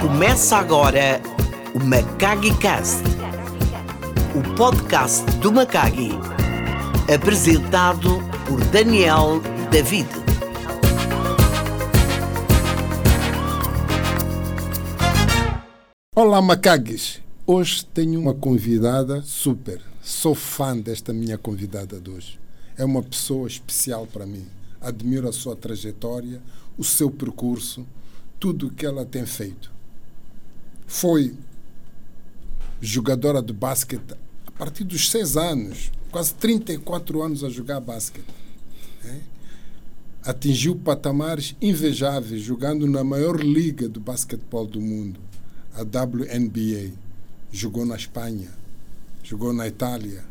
Começa agora o Macagi Cast, o podcast do Macagi, apresentado por Daniel David. Olá, Macagues! Hoje tenho uma convidada super. Sou fã desta minha convidada de hoje. É uma pessoa especial para mim. Admiro a sua trajetória, o seu percurso, tudo o que ela tem feito. Foi jogadora de basquete a partir dos seis anos, quase 34 anos a jogar basquete. né? Atingiu patamares invejáveis jogando na maior liga do basquetebol do mundo, a WNBA. Jogou na Espanha, jogou na Itália.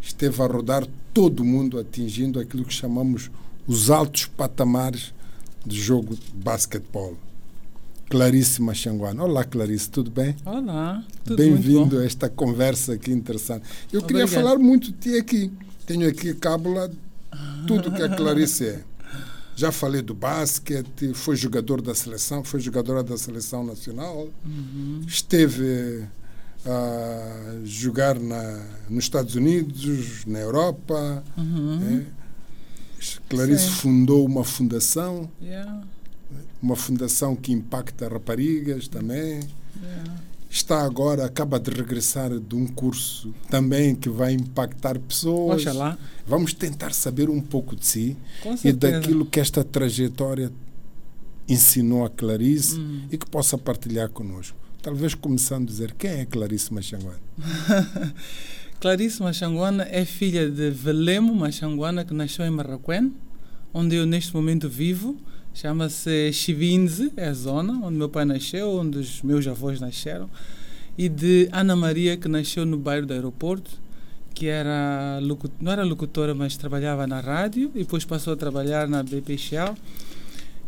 Esteve a rodar todo o mundo atingindo aquilo que chamamos os altos patamares do jogo de basquetebol. Clarice Machanguana. Olá, Clarice, tudo bem? Olá, tudo Bem-vindo a esta conversa aqui interessante. Eu queria falar muito de ti aqui. Tenho aqui a cábula, tudo que a Clarice é. Já falei do basquete, foi jogador da seleção, foi jogadora da seleção nacional, Uhum. esteve a jogar na, nos Estados Unidos, na Europa. né? Clarice Uhum. Sim. fundou uma fundação, Yeah, uma fundação que impacta raparigas também. yeah. Está agora, acaba de regressar de um curso também que vai impactar pessoas. Oxalá. Vamos tentar saber um pouco de si e daquilo que esta trajetória ensinou a Clarice Hum. e que possa partilhar conosco. Talvez começando a dizer quem é Clarice Machanguana. Clarice Machanguana é filha de Velemo Machanguana, que nasceu em Marraquém, onde eu neste momento vivo. Chama-se Chivinze, é a zona onde meu pai nasceu, onde os meus avós nasceram. E de Ana Maria, que nasceu no bairro do aeroporto, que era não era locutora, mas trabalhava na rádio e depois passou a trabalhar na BP.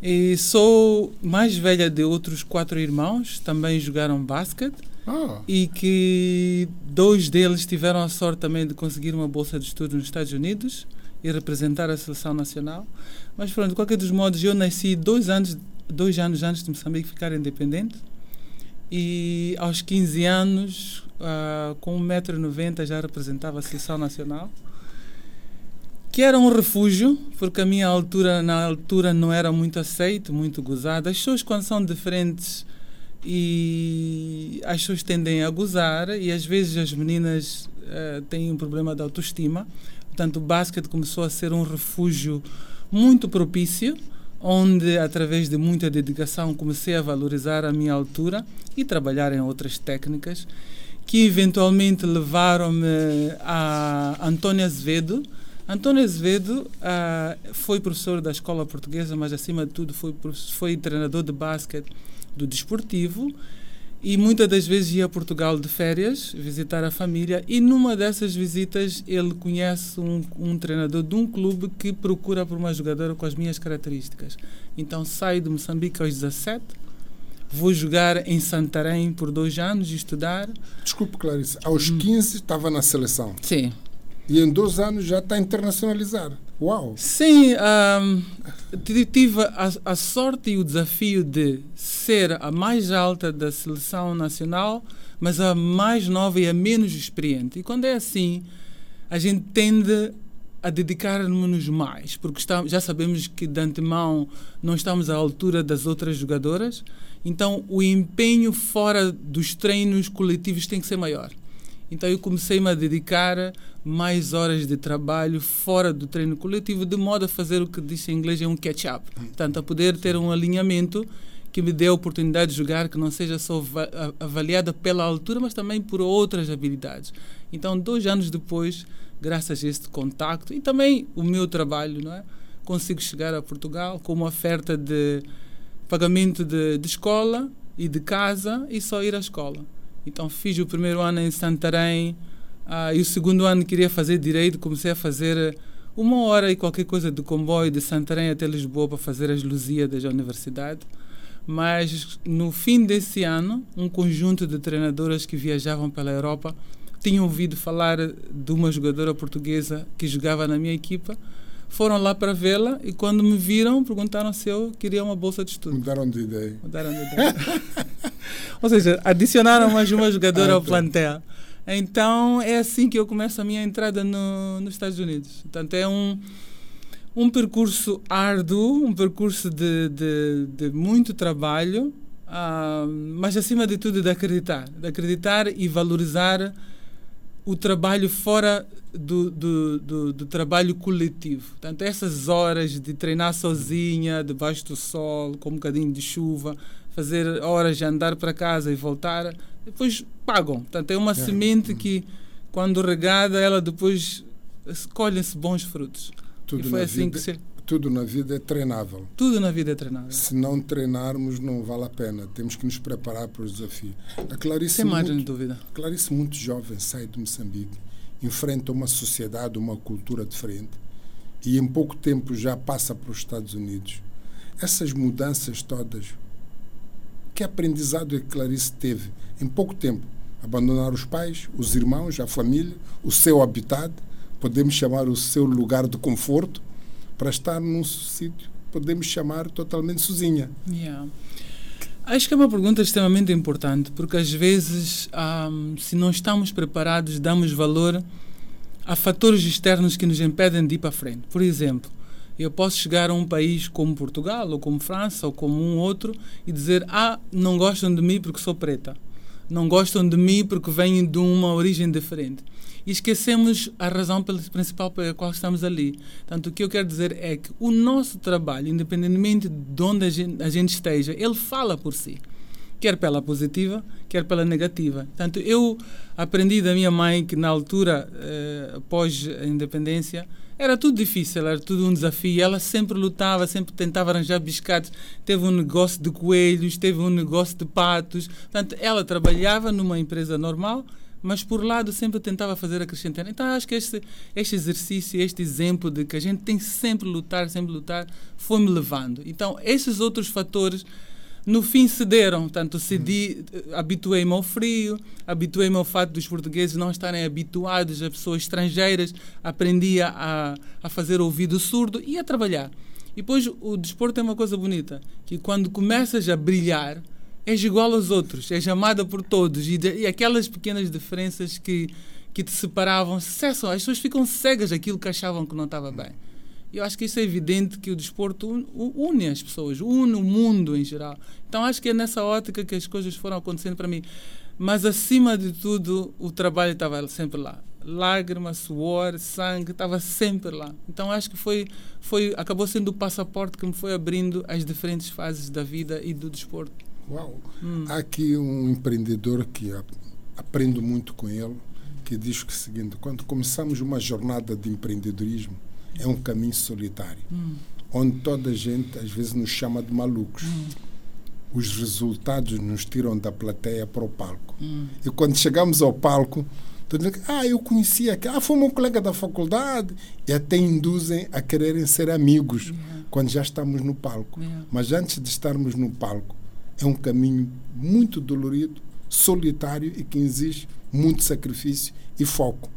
E sou mais velha de outros quatro irmãos, também jogaram basquete Ah, e que dois deles tiveram a sorte também de conseguir uma bolsa de estudo nos Estados Unidos e representar a seleção nacional. Mas pronto, de qualquer dos modos, eu nasci dois anos, dois anos antes de Moçambique ficar independente e aos 15 anos, ah, com 1,90m, já representava a seleção nacional. Que era um refúgio, porque a minha altura, na altura, não era muito aceito, muito gozado. As pessoas, quando são diferentes, e as pessoas tendem a gozar e às vezes as meninas eh, têm um problema de autoestima. Portanto, o basquete começou a ser um refúgio muito propício, onde através de muita dedicação comecei a valorizar a minha altura e trabalhar em outras técnicas que eventualmente levaram-me a Antônio Azevedo. Antônio Azevedo ah, foi professor da escola portuguesa, mas acima de tudo foi, foi treinador de basquete do desportivo e muitas das vezes ia a Portugal de férias visitar a família e numa dessas visitas ele conhece um, um treinador de um clube que procura por uma jogadora com as minhas características. Então saio de Moçambique aos 17, vou jogar em Santarém por dois anos e estudar. desculpe, Clarice. Aos Hum. 15 estava na seleção Sim. E em dois anos já está a internacionalizar. Uau! Sim, ti- tive a, a sorte e o desafio de ser a mais alta da seleção nacional, mas a mais nova e a menos experiente. E quando é assim, a gente tende a dedicar-nos mais, porque está- já sabemos que de antemão não estamos à altura das outras jogadoras, então o empenho fora dos treinos coletivos tem que ser maior. Então eu comecei-me a dedicar mais horas de trabalho fora do treino coletivo, de modo a fazer o que diz em inglês é um catch-up. Portanto, a poder ter um alinhamento que me dê a oportunidade de jogar, que não seja só avaliada pela altura, mas também por outras habilidades. Então, dois anos depois, graças a este contacto e também o meu trabalho, não é? consigo chegar a Portugal com uma oferta de pagamento de, de escola e de casa e só ir à escola. Então fiz o primeiro ano em Santarém ah, e o segundo ano queria fazer direito, comecei a fazer uma hora e qualquer coisa de comboio de Santarém até Lisboa para fazer as Lusíadas da universidade. Mas no fim desse ano, um conjunto de treinadoras que viajavam pela Europa tinham ouvido falar de uma jogadora portuguesa que jogava na minha equipa. Foram lá para vê-la e quando me viram perguntaram se eu queria uma bolsa de estudo. Mudaram de ideia. Mudaram de ideia. Ou seja, adicionaram mais uma jogadora ao Ah, tá. plantel. Então é assim que eu começo a minha entrada no, nos Estados Unidos. Portanto, é um, um percurso árduo, um percurso de, de, de muito trabalho, ah, mas acima de tudo de acreditar. De acreditar e valorizar o trabalho fora do, do, do, do trabalho coletivo. Portanto, essas horas de treinar sozinha, debaixo do sol, com um bocadinho de chuva, fazer horas de andar para casa e voltar, depois pagam. Portanto, é uma semente que, quando regada, ela depois colhem-se bons frutos. Tudo e foi assim vida, que se, tudo na vida é treinável. tudo na vida é treinável. Se não treinarmos, não vale a pena. Temos que nos preparar para os desafios. A Clarice, Sem margem de muito, dúvida. Clarice muito jovem, sai de Moçambique, enfrenta uma sociedade, uma cultura diferente e em pouco tempo já passa para os Estados Unidos. Essas mudanças todas, que aprendizado é que Clarice teve em pouco tempo? Abandonar os pais, os irmãos, a família, o seu habitat, podemos chamar o seu lugar de conforto, para estar num sítio, podemos chamar totalmente sozinha. Yeah. Acho que é uma pergunta extremamente importante, porque às vezes, ahm, se não estamos preparados, damos valor a fatores externos que nos impedem de ir para frente. Por exemplo, eu posso chegar a um país como Portugal, ou como França, ou como um outro, e dizer: Ah, não gostam de mim porque sou preta. Não gostam de mim porque venho de uma origem diferente. E esquecemos a razão principal pela qual estamos ali. Portanto, o que eu quero dizer é que o nosso trabalho, independentemente de onde a gente, a gente esteja, ele fala por si. Quer pela positiva, quer pela negativa. Portanto, eu aprendi da minha mãe que na altura, eh, após a independência, era tudo difícil, era tudo um desafio. Ela sempre lutava, sempre tentava arranjar biscates. Teve um negócio de coelhos, teve um negócio de patos. Portanto, ela trabalhava numa empresa normal, mas por lado sempre tentava fazer acrescentar. Então, acho que este, este exercício, este exemplo de que a gente tem sempre lutar, sempre lutar, foi-me levando. Então, esses outros fatores no fim cederam. Portanto, cedi, habituei-me ao frio, habituei-me ao fato dos portugueses não estarem habituados a pessoas estrangeiras, aprendi a, a fazer ouvido surdo e a trabalhar. E depois o desporto é uma coisa bonita, que quando começas a brilhar, és igual aos outros, és amada por todos e, de, e aquelas pequenas diferenças que, que te separavam cessam, as pessoas ficam cegas daquilo que achavam que não estava bem. Eu acho que isso é evidente que o desporto un- une as pessoas, une o mundo em geral. Então acho que é nessa ótica que as coisas foram acontecendo para mim. Mas acima de tudo, o trabalho estava sempre lá. Lágrimas, suor, sangue, estava sempre lá. Então acho que foi, foi, acabou sendo o passaporte que me foi abrindo as diferentes fases da vida e do desporto. Uau! Há aqui um empreendedor que aprendo muito com ele, que diz que é o seguinte: quando começamos uma jornada de empreendedorismo, é um caminho solitário, onde toda a gente às vezes nos chama de malucos. Os resultados nos tiram da plateia para o palco. E quando chegamos ao palco, todo mundo diz, ah, eu conhecia aquele, ah, foi meu colega da faculdade, e até induzem a quererem ser amigos quando já estamos no palco. Yeah. Mas antes de estarmos no palco, é um caminho muito dolorido, solitário e que exige muito sacrifício e foco.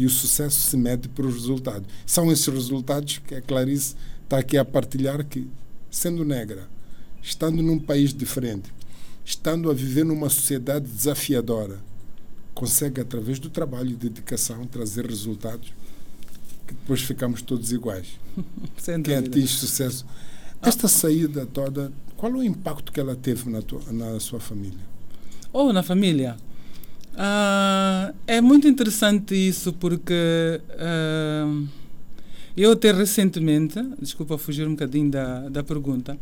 E o sucesso se mede pelos resultados. São esses resultados que a Clarice está aqui a partilhar que, sendo negra, estando num país diferente, estando a viver numa sociedade desafiadora, consegue, através do trabalho e dedicação, trazer resultados que depois ficamos todos iguais Sem quem atinge sucesso. Esta saída toda, qual é o impacto que ela teve na, tua, na sua família? Ou na família. Ah, é muito interessante isso porque ah, eu até recentemente, desculpa fugir um bocadinho da, da pergunta,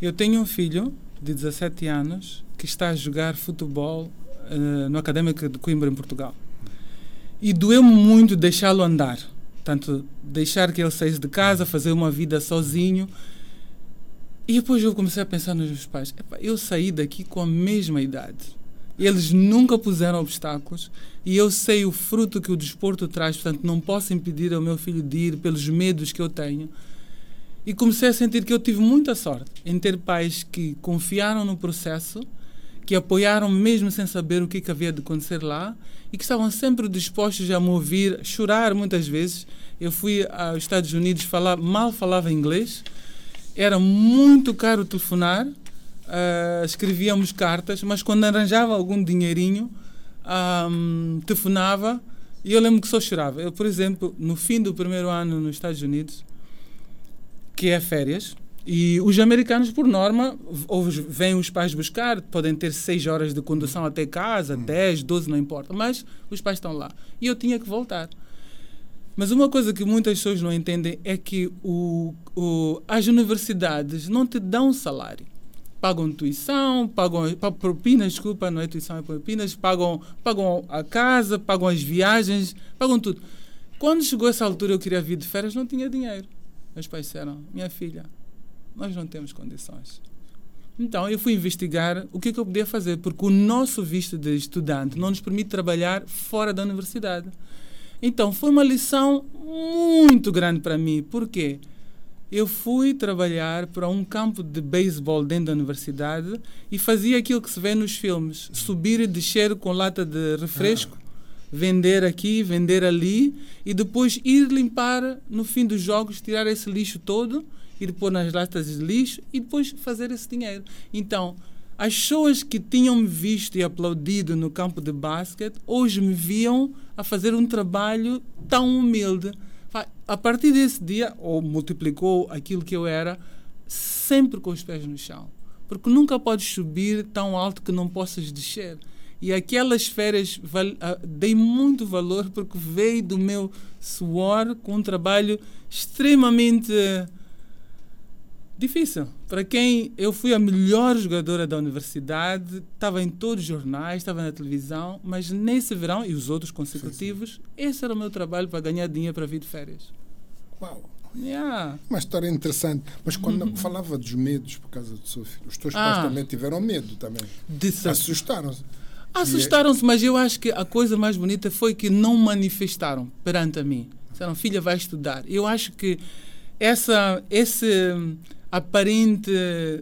eu tenho um filho de 17 anos que está a jogar futebol ah, no Académico de Coimbra, em Portugal. E doeu-me muito deixá-lo andar. Portanto, deixar que ele saísse de casa, fazer uma vida sozinho. E depois eu comecei a pensar nos meus pais. "Epá, eu saí daqui com a mesma idade. Eles nunca puseram obstáculos e eu sei o fruto que o desporto traz, portanto não posso impedir ao meu filho de ir pelos medos que eu tenho. E comecei a sentir que eu tive muita sorte em ter pais que confiaram no processo, que apoiaram mesmo sem saber o que, que havia de acontecer lá e que estavam sempre dispostos a me ouvir, chorar muitas vezes. Eu fui aos Estados Unidos, falar, mal falava inglês, era muito caro telefonar, uh, escrevíamos cartas, mas quando arranjava algum dinheirinho, um, telefonava e eu lembro que só chorava. Eu, por exemplo, no fim do primeiro ano nos Estados Unidos, que é férias, e os americanos, por norma, ou vêm os pais buscar, podem ter seis horas de condução até casa, hum. 10, 12, não importa, mas os pais estão lá. E eu tinha que voltar. Mas uma coisa que muitas pessoas não entendem é que o, o, as universidades não te dão salário. Pagam tuição, pagam, propinas, desculpa, não é tuição, é propinas, pagam, pagam a casa, pagam as viagens, pagam tudo. Quando chegou essa altura eu queria vir de férias, não tinha dinheiro. Meus pais disseram, minha filha, nós não temos condições. Então eu fui investigar o que, que eu podia fazer, porque o nosso visto de estudante não nos permite trabalhar fora da universidade. Então foi uma lição muito grande para mim. Por quê? Eu fui trabalhar para um campo de beisebol dentro da universidade e fazia aquilo que se vê nos filmes: subir e descer com lata de refresco, ah. vender aqui, vender ali e depois ir limpar no fim dos jogos, tirar esse lixo todo ir pôr nas latas de lixo e depois fazer esse dinheiro. Então, as pessoas que tinham me visto e aplaudido no campo de basquete, hoje me viam a fazer um trabalho tão humilde. A partir desse dia, ou multiplicou aquilo que eu era, sempre com os pés no chão. Porque nunca podes subir tão alto que não possas descer. E aquelas férias uh, dei muito valor porque veio do meu suor com um trabalho extremamente Difícil. Para quem eu fui a melhor jogadora da universidade, estava em todos os jornais, estava na televisão, mas nesse verão e os outros consecutivos, sim, sim. esse era o meu trabalho para ganhar dinheiro para vir de férias. Uau! Yeah. Uma história interessante. Mas quando uhum. falava dos medos por causa do seu filho, os teus ah. pais também tiveram medo também. Assustaram-se. Assustaram-se, mas eu acho que a coisa mais bonita foi que não manifestaram perante a mim. Disseram, filha, vai estudar. Eu acho que essa, esse aparente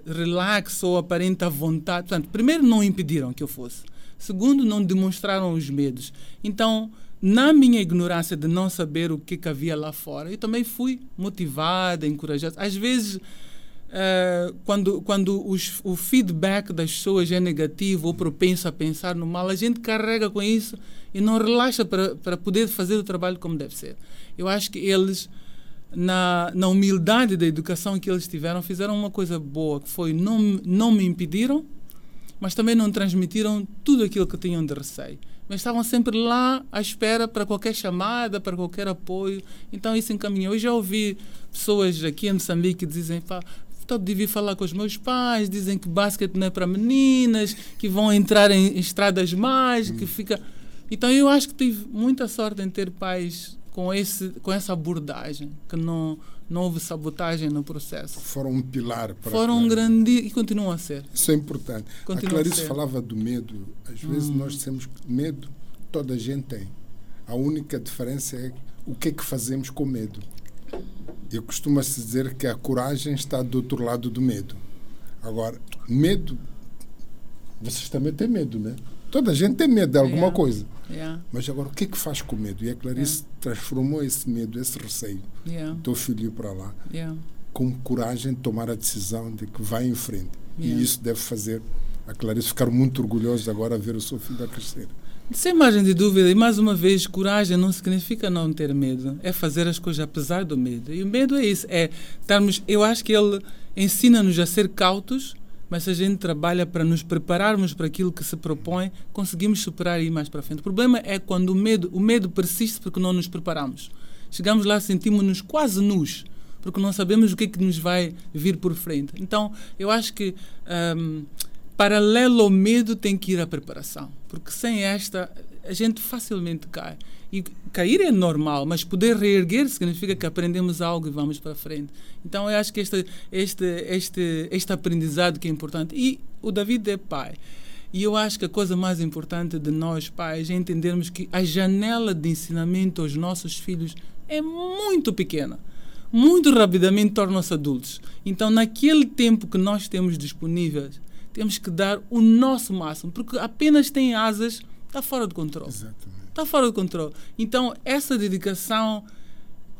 relax ou aparente vontade. Portanto, primeiro, não impediram que eu fosse. Segundo, não demonstraram os medos. Então, na minha ignorância de não saber o que, que havia lá fora, eu também fui motivada, encorajada. Às vezes, uh, quando, quando os, o feedback das pessoas é negativo ou propenso a pensar no mal, a gente carrega com isso e não relaxa para, poder fazer o trabalho como deve ser. Eu acho que eles na, na humildade da educação que eles tiveram, fizeram uma coisa boa, que foi não, não me impediram, mas também não transmitiram tudo aquilo que tinham de receio. Mas estavam sempre lá à espera para qualquer chamada, para qualquer apoio. Então isso encaminhou. Eu já ouvi pessoas aqui em Moçambique que dizem, pá, então devia falar com os meus pais, dizem que basquete não é para meninas, que vão entrar em, estradas mais, que fica... Então eu acho que tive muita sorte em ter pais com, esse, com essa abordagem, que não, não houve sabotagem no processo. Foram um pilar para Foram um grande e continuam a ser. Isso é importante. Continua a Clarice a falava do medo. Às hum. vezes nós temos medo, toda a gente tem. A única diferença é o que é que fazemos com medo. Eu costumo se dizer que a coragem está do outro lado do medo. Agora, medo, vocês também têm medo, né? Toda a gente tem medo de alguma yeah. coisa. Yeah. Mas agora, o que é que faz com medo? E a Clarice yeah. transformou esse medo, esse receio, yeah. teu filho para lá, com coragem de tomar a decisão de que vai em frente. E isso deve fazer a Clarice ficar muito orgulhosa agora a ver o seu filho a crescer. Sem margem de dúvida, e mais uma vez, coragem não significa não ter medo, é fazer as coisas apesar do medo. E o medo é isso, é estarmos, eu acho que ele ensina-nos a ser cautos, mas se a gente trabalha para nos prepararmos para aquilo que se propõe, conseguimos superar e ir mais para frente. O problema é quando o medo, o medo persiste porque não nos preparamos. Chegamos lá, sentimos-nos quase nus, porque não sabemos o que é que nos vai vir por frente. Então, eu acho que um, paralelo ao medo tem que ir a preparação, porque sem esta a gente facilmente cai. E cair é normal, mas poder reerguer significa que aprendemos algo e vamos para frente. Então eu acho que este, este, este, este aprendizado que é importante. E o David é pai. E eu acho que a coisa mais importante de nós pais é entendermos que a janela de ensinamento aos nossos filhos é muito pequena. muito rapidamente tornam-se adultos. Então, naquele tempo que nós temos disponíveis, temos que dar o nosso máximo, porque apenas tem asas, está fora de controle. Exatamente. Está fora de controle. Então, essa dedicação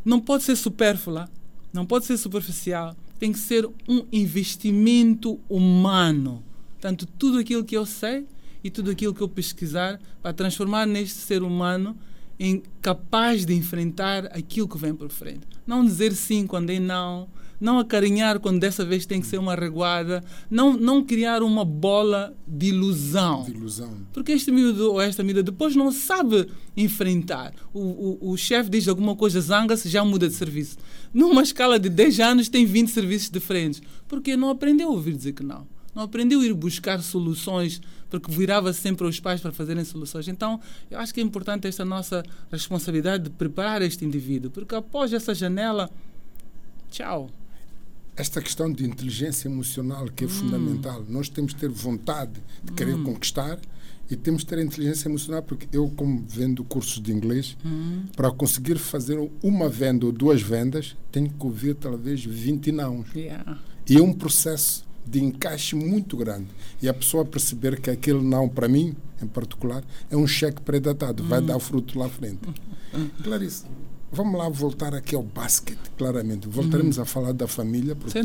não pode ser supérflua, não pode ser superficial, tem que ser um investimento humano. Tanto tudo aquilo que eu sei e tudo aquilo que eu pesquisar para transformar neste ser humano em capaz de enfrentar aquilo que vem por frente. Não dizer sim quando é não, não acarinhar quando dessa vez tem que ser uma reguada, não, não criar uma bola de ilusão. De ilusão. Porque este miúdo ou esta miúda depois não sabe enfrentar. O, o, o chefe diz alguma coisa, zanga-se, já muda de serviço. Numa escala de 10 anos tem 20 serviços diferentes. Porque não aprendeu a ouvir dizer que não. Não aprendeu a ir buscar soluções, porque virava sempre aos pais para fazerem soluções. Então, eu acho que é importante esta nossa responsabilidade de preparar este indivíduo, porque após essa janela, tchau. Esta questão de inteligência emocional que é Hum. fundamental. Nós temos que ter vontade de querer conquistar e temos que ter inteligência emocional, porque eu, como vendo cursos de inglês, Hum. para conseguir fazer uma venda ou duas vendas, tenho que ouvir talvez 20 não. Yeah. E é um processo de encaixe muito grande. E a pessoa perceber que aquele não, para mim, em particular, é um cheque predatado, vai Hum. dar fruto lá à frente. Clarice, vamos lá voltar aqui ao basquete, claramente. Voltaremos a falar da família, porque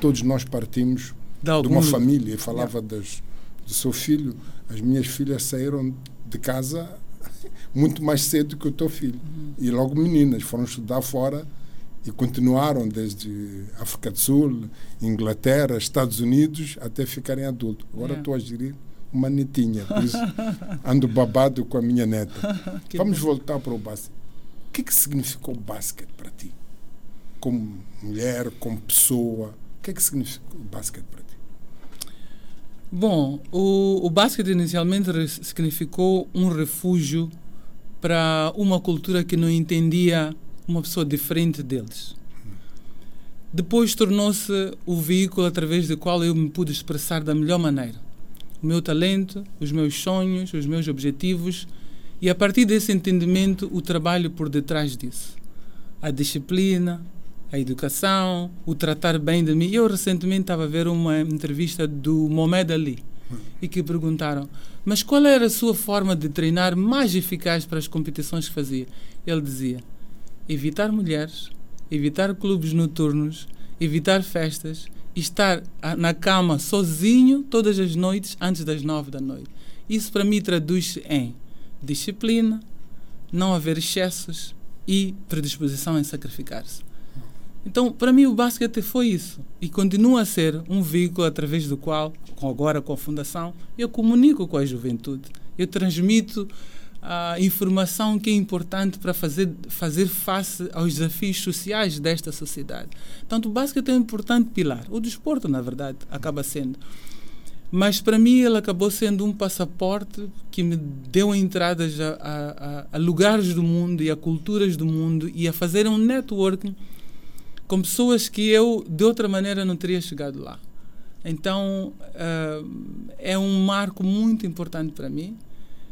todos nós partimos De de uma família. E falava das, do seu filho. As minhas filhas saíram de casa muito mais cedo que o teu filho. E logo meninas, foram estudar fora e continuaram desde África do Sul, Inglaterra, Estados Unidos, até ficarem adultos. Agora Yeah. estou a gerir uma netinha, por isso ando babado com a minha neta. Vamos voltar para o basquete. Que, que significou o basquete para ti? Como mulher, como pessoa, o que é que significou o basquete para ti? Bom, o, o basquete inicialmente significou um refúgio para uma cultura que não entendia uma pessoa diferente deles. Depois tornou-se o veículo através do qual eu me pude expressar da melhor maneira. O meu talento, os meus sonhos, os meus objetivos e a partir desse entendimento o trabalho por detrás disso. A disciplina, a educação, o tratar bem de mim. Eu recentemente estava a ver uma entrevista do Mohamed Ali e que perguntaram: Mas qual era a sua forma de treinar mais eficaz para as competições que fazia? Ele dizia: evitar mulheres, evitar clubes noturnos, evitar festas estar na cama sozinho todas as noites antes das nove da noite. Isso para mim traduz-se em disciplina, não haver excessos e predisposição em sacrificar-se. Então, para mim, o basquete foi isso. E continua a ser um veículo através do qual, agora com a Fundação, eu comunico com a juventude. Eu transmito a informação que é importante para fazer, fazer face aos desafios sociais desta sociedade. Portanto, o basquete é um importante pilar. O desporto, na verdade, acaba sendo. Mas para mim ele acabou sendo um passaporte que me deu entradas a, a, a, lugares do mundo e a culturas do mundo e a fazer um networking com pessoas que eu de outra maneira não teria chegado lá. Então ah, é um marco muito importante para mim.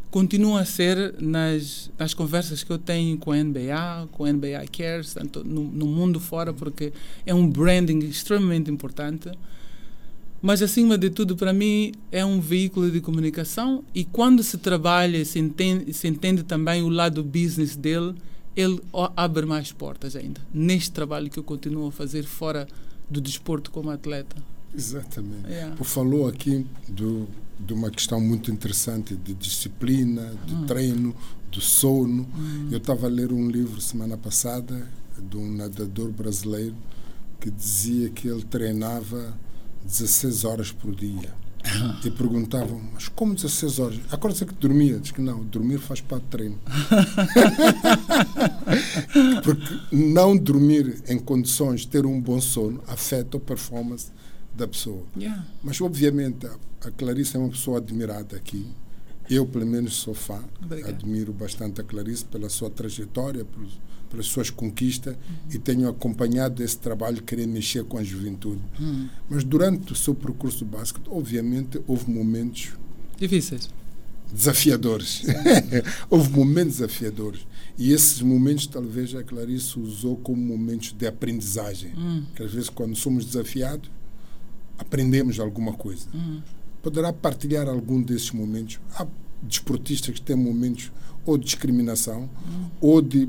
Continua a ser nas, nas conversas que eu tenho com a NBA, com a NBA Cares, tanto no, no mundo fora, porque é um branding extremamente importante. Mas, acima de tudo, para mim, é um veículo de comunicação e quando se trabalha, se entende, se entende também o lado business dele, ele abre mais portas ainda. Neste trabalho que eu continuo a fazer fora do desporto como atleta. Exatamente. Yeah. Tu falou aqui do, de uma questão muito interessante de disciplina, de Hum. treino, do sono. Eu estava a ler um livro semana passada de um nadador brasileiro que dizia que ele treinava 16 horas por dia. E perguntavam, mas como 16 horas? Agora sei que dormia. Diz que não, dormir faz parte do treino. Porque não dormir em condições de ter um bom sono afeta a performance da pessoa. Yeah. Mas, obviamente, a- a Clarice é uma pessoa admirada aqui. Eu, pelo menos, sou fã. Admiro bastante a Clarice pela sua trajetória, pelos- pelas suas conquistas e tenho acompanhado esse trabalho querer mexer com a juventude. Hum. Mas, durante o seu percurso de basquete, obviamente, houve momentos Difíceis. desafiadores. Houve momentos desafiadores. E esses momentos, talvez, a Clarice usou como momentos de aprendizagem. Hum. Que às vezes, quando somos desafiados, aprendemos alguma coisa. Hum. Poderá partilhar algum desses momentos? Há desportistas que têm momentos ou de discriminação, ou de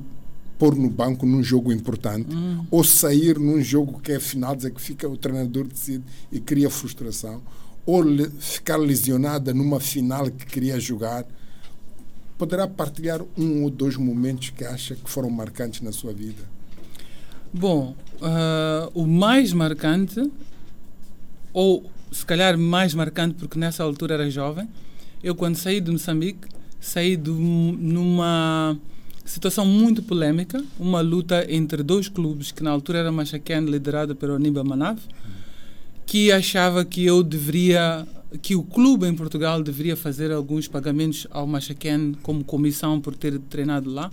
pôr no banco num jogo importante, ou sair num jogo que é final, dizer que fica o treinador decide e cria frustração, ou le- ficar lesionada numa final que queria jogar. Poderá partilhar um ou dois momentos que acha que foram marcantes na sua vida? Bom, ah, o mais marcante, ou se calhar mais marcante porque nessa altura era jovem, eu quando saí de Moçambique, saí de um- numa situação muito polêmica, uma luta entre dois clubes que na altura era Machaquene, liderado pelo Aníbal Manav, que achava que eu deveria, que o clube em Portugal deveria fazer alguns pagamentos ao Machaquene como comissão por ter treinado lá.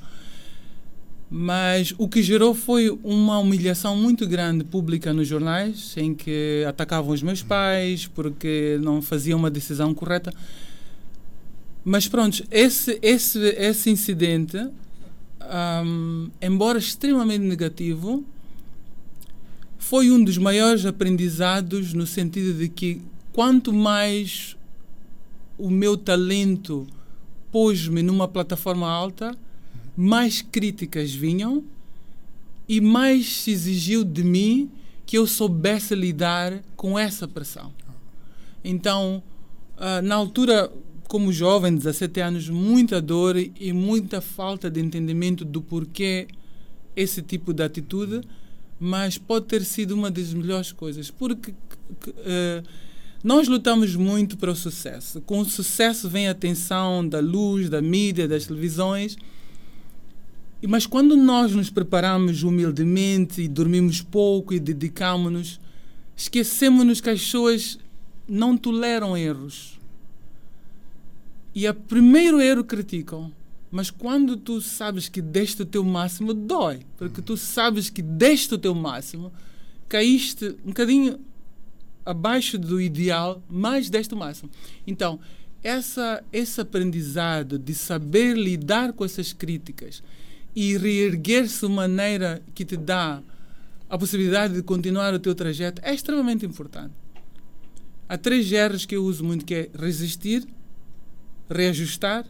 Mas o que gerou foi uma humilhação muito grande pública nos jornais, em que atacavam os meus pais porque não faziam uma decisão correta. Mas pronto, esse, esse, esse incidente, ahm, embora extremamente negativo, foi um dos maiores aprendizados no sentido de que quanto mais o meu talento pôs-me numa plataforma alta, mais críticas vinham e mais se exigiu de mim que eu soubesse lidar com essa pressão. Então, ah, na altura, como jovem, 17 anos, muita dor e muita falta de entendimento do porquê esse tipo de atitude, mas pode ter sido uma das melhores coisas, porque que- eh, nós lutamos muito para o sucesso. Com o sucesso vem a atenção da luz, da mídia, das televisões. Mas quando nós nos preparamos humildemente e dormimos pouco e dedicamos-nos, esquecemos-nos que as pessoas não toleram erros. E a primeiro erro criticam. Mas quando tu sabes que deste o teu máximo, dói. Porque tu sabes que deste o teu máximo, caíste um bocadinho abaixo do ideal, mas deste o máximo. Então, essa, esse aprendizado de saber lidar com essas críticas e reerguer-se de maneira que te dá a possibilidade de continuar o teu trajeto é extremamente importante. Há três R's que eu uso muito, que é resistir, reajustar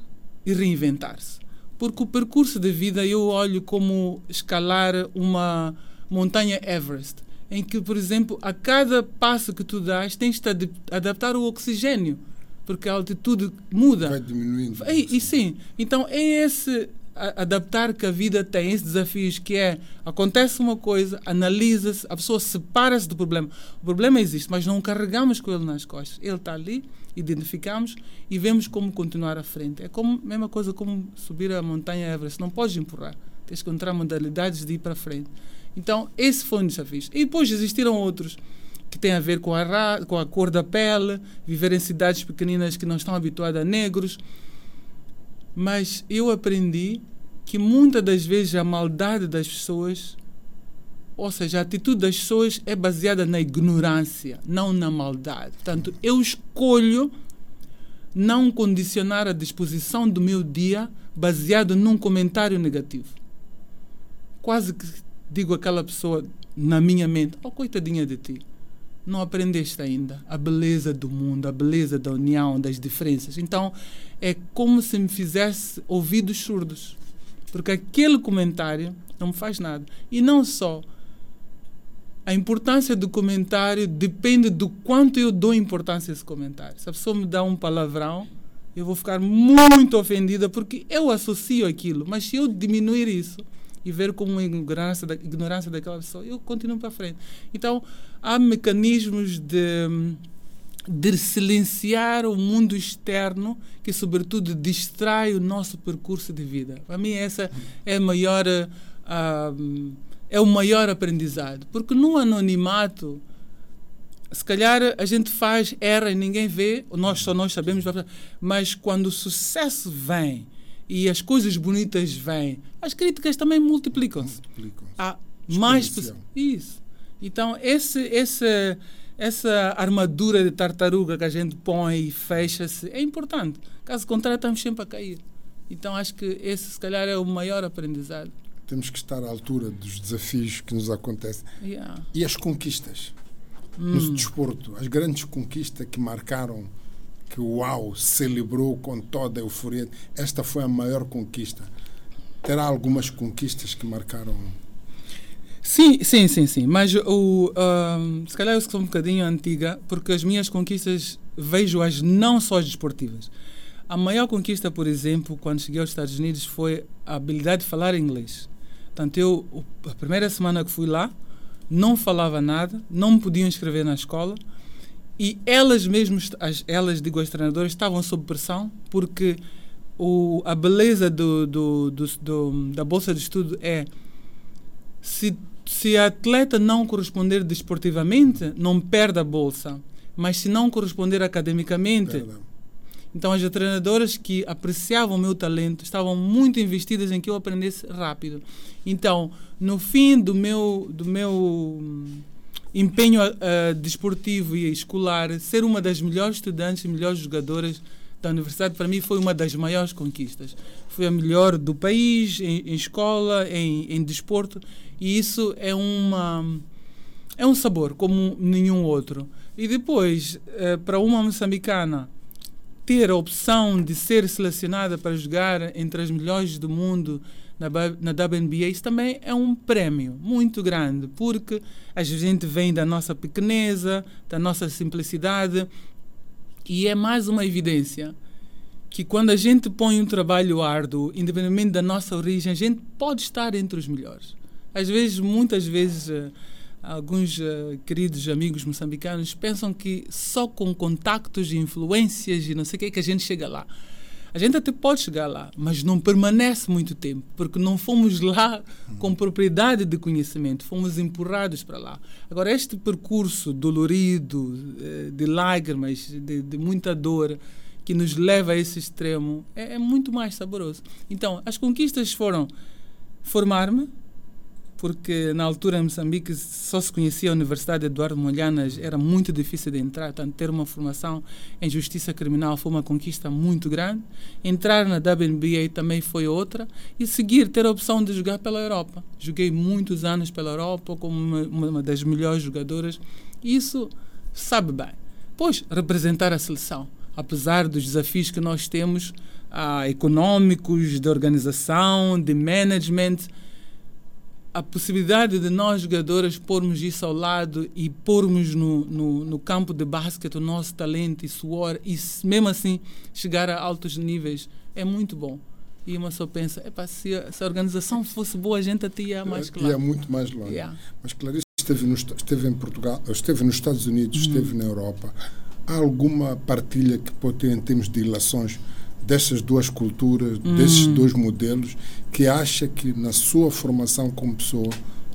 e reinventar-se. Porque o percurso da vida eu olho como escalar uma montanha Everest, em que, por exemplo, a cada passo que tu dás, tens de adaptar o oxigênio, porque a altitude muda. Vai diminuindo. E, e sim, então é esse adaptar que a vida tem, esses desafios que é, acontece uma coisa, analisa-se, a pessoa separa-se do problema. O problema existe, mas não carregamos com ele nas costas. Ele está ali, identificamos e vemos como continuar à frente. É como mesma coisa como subir a montanha Everest, não podes empurrar, tens que encontrar modalidades de ir para frente. Então, esse foi um desafio. E depois existiram outros que têm a ver com a, ra- com a cor da pele, viver em cidades pequeninas que não estão habituadas a negros. Mas eu aprendi que muitas das vezes a maldade das pessoas, ou seja, a atitude das pessoas é baseada na ignorância, não na maldade. Portanto, eu escolho não condicionar a disposição do meu dia baseado num comentário negativo. Quase que digo àquela pessoa na minha mente: Oh, coitadinha de ti, não aprendeste ainda a beleza do mundo, a beleza da união, das diferenças. Então, é como se me fizesse ouvidos surdos. Porque aquele comentário não me faz nada. E não só. A importância do comentário depende do quanto eu dou importância a esse comentário. Se a pessoa me dá um palavrão, eu vou ficar muito ofendida porque eu associo aquilo. Mas se eu diminuir isso e ver como uma ignorância, da, ignorância daquela pessoa, eu continuo para frente. Então, há mecanismos de, de silenciar o mundo externo que, sobretudo, distrai o nosso percurso de vida. Para mim, essa é a maior. Uh, é o maior aprendizado. Porque no anonimato, se calhar a gente faz, erra e ninguém vê, nós só nós sabemos, mas quando o sucesso vem e as coisas bonitas vêm, as críticas também multiplicam-se. Multiplicam-se. Há mais pessoas. Isso. Então, esse, esse, essa armadura de tartaruga que a gente põe e fecha-se é importante. Caso contrário, estamos sempre a cair. Então acho que esse, se calhar, é o maior aprendizado. Temos que estar à altura dos desafios que nos acontecem. Yeah. E as conquistas no desporto, as grandes conquistas que marcaram, que o UAU celebrou com toda a euforia. Esta foi a maior conquista. Terá algumas conquistas que marcaram. Sim, sim, sim, sim. Mas o, ahm, se calhar eu sou um bocadinho antiga, porque as minhas conquistas vejo-as não só as desportivas. A maior conquista, por exemplo, quando cheguei aos Estados Unidos, foi a habilidade de falar inglês. Portanto, eu, a primeira semana que fui lá, não falava nada, não me podiam inscrever na escola e elas mesmas, as, elas, digo, as treinadoras, estavam sob pressão porque o, a beleza do, do, do, do- da bolsa de estudo é se, se a atleta não corresponder desportivamente, não perde a bolsa. Mas se não corresponder academicamente, Perdão. então as treinadoras que apreciavam o meu talento estavam muito investidas em que eu aprendesse rápido. Então, no fim do meu, do meu hum, empenho ah, desportivo e escolar, ser uma das melhores estudantes e melhores jogadoras da universidade, para mim foi uma das maiores conquistas. Fui a melhor do país, em, em escola, em, em desporto, e isso é uma é um sabor como nenhum outro. E depois, eh, para uma moçambicana ter a opção de ser selecionada para jogar entre as melhores do mundo na, na WNBA, isso também é um prémio muito grande, porque a gente vem da nossa pequeneza, da nossa simplicidade, e é mais uma evidência que quando a gente põe um trabalho árduo, independentemente da nossa origem, a gente pode estar entre os melhores. Às vezes, muitas vezes, eh, alguns eh, queridos amigos moçambicanos pensam que só com contactos e influências e não sei o que é que a gente chega lá. A gente até pode chegar lá, mas não permanece muito tempo, porque não fomos lá com propriedade de conhecimento, fomos empurrados para lá. Agora, este percurso dolorido, eh, de lágrimas, de, de muita dor, que nos leva a esse extremo, é, é muito mais saboroso. Então, as conquistas foram formar-me, porque na altura em Moçambique só se conhecia a Universidade Eduardo Molhanas, era muito difícil de entrar, portanto, ter uma formação em justiça criminal foi uma conquista muito grande. Entrar na WNBA também foi outra, e seguir, ter a opção de jogar pela Europa. Joguei muitos anos pela Europa como uma, uma- das melhores jogadoras, isso sabe bem. Pois, representar a seleção, apesar dos desafios que nós temos, ah, econômicos, de organização, de management, a possibilidade de nós jogadoras pormos isso ao lado e pormos no, no, no campo de basquete o nosso talento e suor e mesmo assim chegar a altos níveis é muito bom. E uma só pensa, Epa, se, a, se a organização fosse boa, a gente até ia mais Ia claro. muito mais longe. Yeah. Mas Clarice esteve, no, esteve em Portugal, esteve nos Estados Unidos, Uhum. esteve na Europa. Há alguma partilha que pode ter em termos de relações dessas duas culturas, desses Hum. dois modelos, que acha que na sua formação como pessoa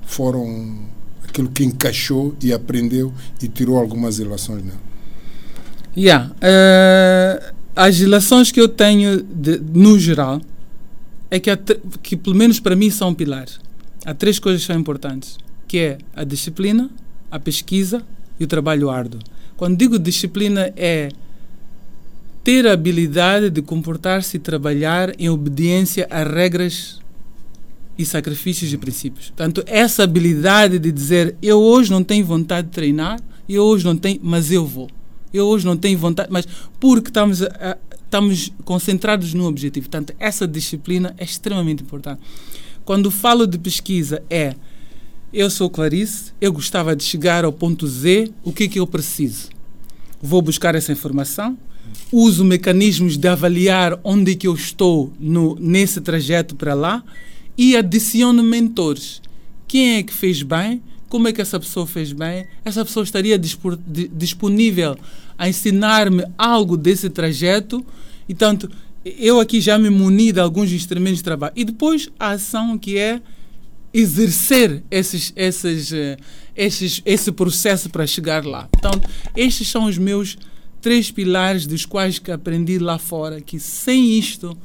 foram aquilo que encaixou e aprendeu e tirou algumas relações nela? Yeah. eh, as relações que eu tenho de- no geral é que, que pelo menos para mim são pilares. Há três coisas que são importantes, que é a disciplina, a pesquisa e o trabalho árduo. Quando digo disciplina é ter a habilidade de comportar-se e trabalhar em obediência a regras e sacrifícios e princípios. Portanto, essa habilidade de dizer eu hoje não tenho vontade de treinar, eu hoje não tenho, mas eu vou. Eu hoje não tenho vontade, mas porque estamos, a- estamos concentrados no objetivo. Portanto, essa disciplina é extremamente importante. Quando falo de pesquisa, é eu sou Clarice, eu gostava de chegar ao ponto Z, o que é que eu preciso? Vou buscar essa informação, uso mecanismos de avaliar onde é que eu estou no, nesse trajeto para lá e adiciono mentores. Quem é que fez bem? Como é que essa pessoa fez bem? Essa pessoa estaria dispor, di- disponível a ensinar-me algo desse trajeto? E tanto, eu aqui já me muni de alguns instrumentos de trabalho. E depois a ação que é exercer esses, esses, eh, esses, esse processo para chegar lá. Então, estes são os meus três pilares dos quais que aprendi lá fora, que sem isto,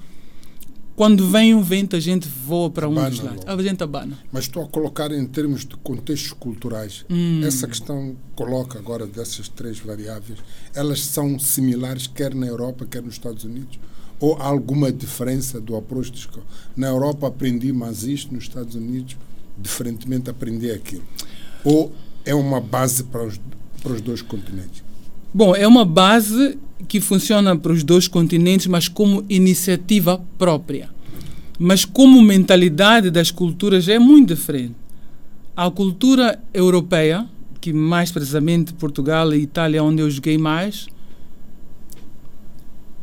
quando vem um vento, a gente voa para um Abana dos lados. A gente abana. Mas estou a colocar em termos de contextos culturais. Hum. Essa questão coloca agora dessas três variáveis, elas são similares quer na Europa, quer nos Estados Unidos? Ou há alguma diferença do approach de escola? Na Europa aprendi mais isto, nos Estados Unidos, diferentemente aprendi aquilo. Ou é uma base para os, para os dois continentes? Bom, é uma base que funciona para os dois continentes, mas como iniciativa própria. Mas como mentalidade das culturas é muito diferente. A cultura europeia, que mais precisamente Portugal e Itália, onde eu joguei mais,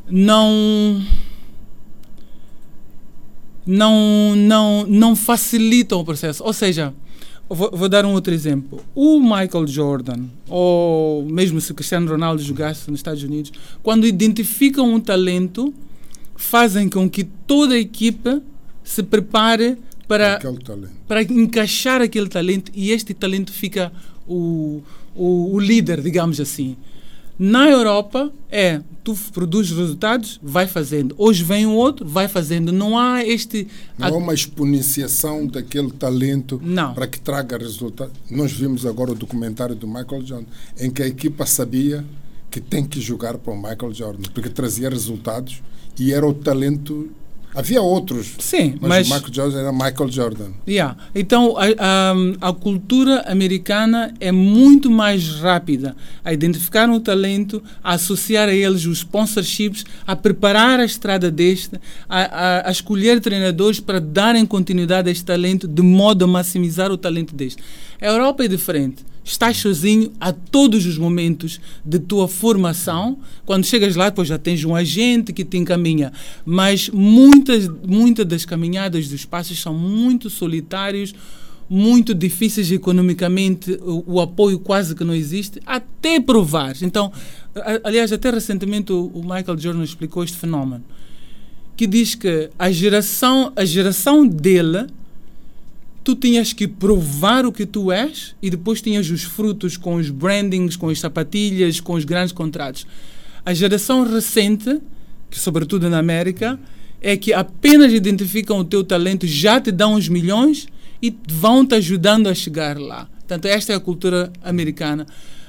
não não não não facilitam o processo. Ou seja, vou, vou, dar um outro exemplo. O Michael Jordan, ou mesmo se o Cristiano Ronaldo jogasse nos Estados Unidos, quando identificam um talento, fazem com que toda a equipa se prepare para, para encaixar aquele talento e este talento fica o, o, o líder, digamos assim. Na Europa é tu produzes resultados, vai fazendo. Hoje vem um outro, vai fazendo. Não há este. Não há uma exponenciação daquele talento Não. para que traga resultados. Nós vimos agora o documentário do Michael Jordan, em que a equipa sabia que tem que jogar para o Michael Jordan, porque trazia resultados e era o talento Havia outros. Sim, mas, mas o Michael Jordan era Michael Jordan. Yeah. Então, a, a, a, cultura americana é muito mais rápida a identificar um talento, a associar a eles os sponsorships, a preparar a estrada deste, a, a, a escolher treinadores para darem continuidade a este talento de modo a maximizar o talento deste. A Europa é diferente estás sozinho a todos os momentos de tua formação. Quando chegas lá, depois já tens um agente que te encaminha. Mas muitas, muitas das caminhadas dos passos são muito solitários, muito difíceis economicamente, o, o apoio quase que não existe, até provar. Então, aliás, até recentemente o, o Michael Jordan explicou este fenómeno, que diz que a geração, a geração dele tu tinhas que provar o que tu és e depois tinhas os frutos com os brandings, com as sapatilhas, com os grandes contratos. A geração recente, que sobretudo na América, é que apenas identificam o teu talento, já te dão os milhões e vão te ajudando a chegar lá. Portanto, esta é a cultura americana.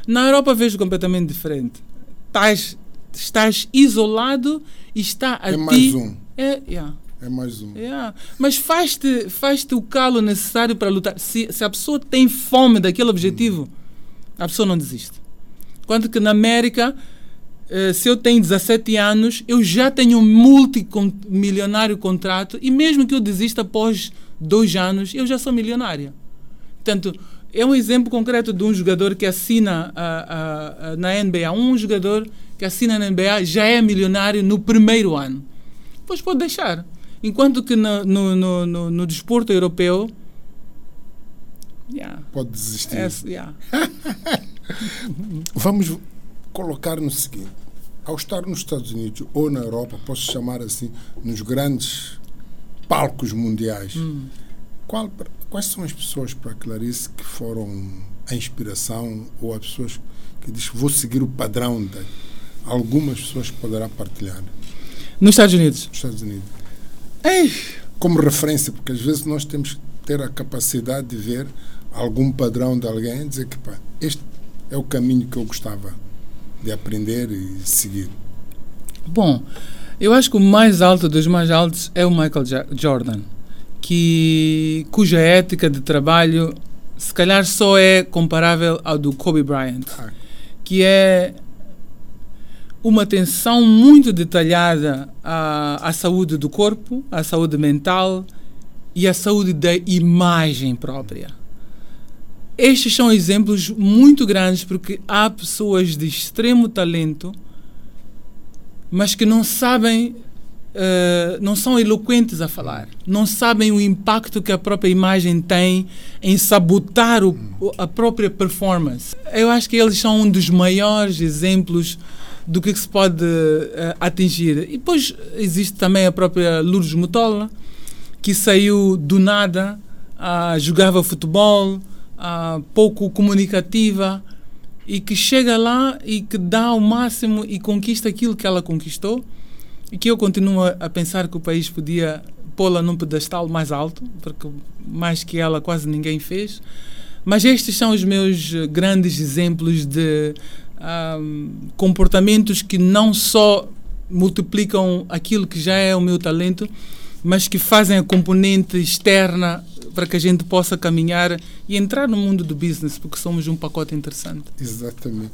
Na Europa vejo completamente diferente. Estás, estás isolado e está a é ti... mais um. É, yeah. É mais um. Yeah. Mas faz-te faz o calo necessário para lutar. Se, se a pessoa tem fome daquele objetivo, hum. a pessoa não desiste. Enquanto que na América, eh, se eu tenho 17 anos, eu já tenho um multimilionário contrato e mesmo que eu desista após dois anos, eu já sou milionária. Portanto, é um exemplo concreto de um jogador que assina a, a, a, na NBA. Um jogador que assina na NBA já é milionário no primeiro ano. Depois pode deixar. Enquanto que no, no, no, no, no desporto europeu. Yeah. Pode desistir. É, yeah. Vamos colocar no seguinte: ao estar nos Estados Unidos ou na Europa, posso chamar assim, nos grandes palcos mundiais, hum. qual, quais são as pessoas para Clarice que foram a inspiração ou as pessoas que diz vou seguir o padrão de algumas pessoas que poderá partilhar? Nos Estados Unidos. Nos Estados Unidos. Ei. Como referência, porque às vezes nós temos que ter a capacidade de ver algum padrão de alguém e dizer que pá, este é o caminho que eu gostava de aprender e seguir. Bom, eu acho que o mais alto dos mais altos é o Michael Jordan, que cuja ética de trabalho se calhar só é comparável ao do Kobe Bryant, Ah, que é uma atenção muito detalhada à, à saúde do corpo, à saúde mental e à saúde da imagem própria. Estes são exemplos muito grandes porque há pessoas de extremo talento, mas que não sabem, uh, não são eloquentes a falar, não sabem o impacto que a própria imagem tem em sabotar o, a própria performance. Eu acho que eles são um dos maiores exemplos do que se pode uh, atingir. E depois existe também a própria Lourdes Mutola, que saiu do nada, uh, jogava futebol, uh, pouco comunicativa, e que chega lá e que dá o máximo e conquista aquilo que ela conquistou, e que eu continuo a pensar que o país podia pô-la num pedestal mais alto, porque mais que ela quase ninguém fez. Mas estes são os meus eh, grandes exemplos de um, comportamentos que não só multiplicam aquilo que já é o meu talento, mas que fazem a componente externa para que a gente possa caminhar e entrar no mundo do business, porque somos um pacote interessante. Exatamente.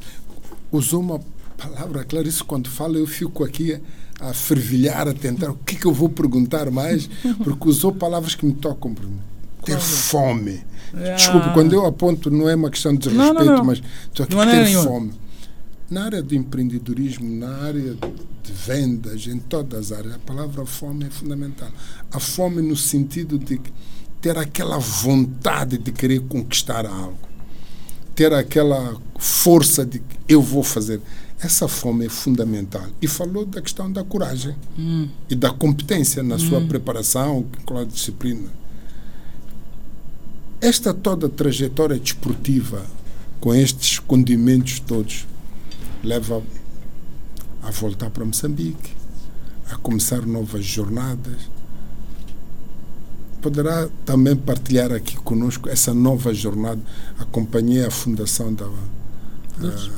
Usou uma palavra, Clarice, quando fala, eu fico aqui a fervilhar, a tentar o que, que eu vou perguntar mais, porque usou palavras que me tocam por mim. Ter fome. Ah. Desculpe, quando eu aponto, não é uma questão de Não, respeito, não, não. mas estou aqui maneira ter fome. Na área do empreendedorismo, na área de vendas, em todas as áreas, a palavra fome é fundamental. A fome no sentido de ter aquela vontade de querer conquistar algo, ter aquela força de que eu vou fazer. Essa fome é fundamental. E falou da questão da coragem Hum. e da competência na sua preparação, com a disciplina. Esta toda trajetória desportiva, com estes condimentos todos, leva a voltar para Moçambique, a começar novas jornadas. Poderá também partilhar aqui conosco essa nova jornada. Acompanhei a fundação da, ah,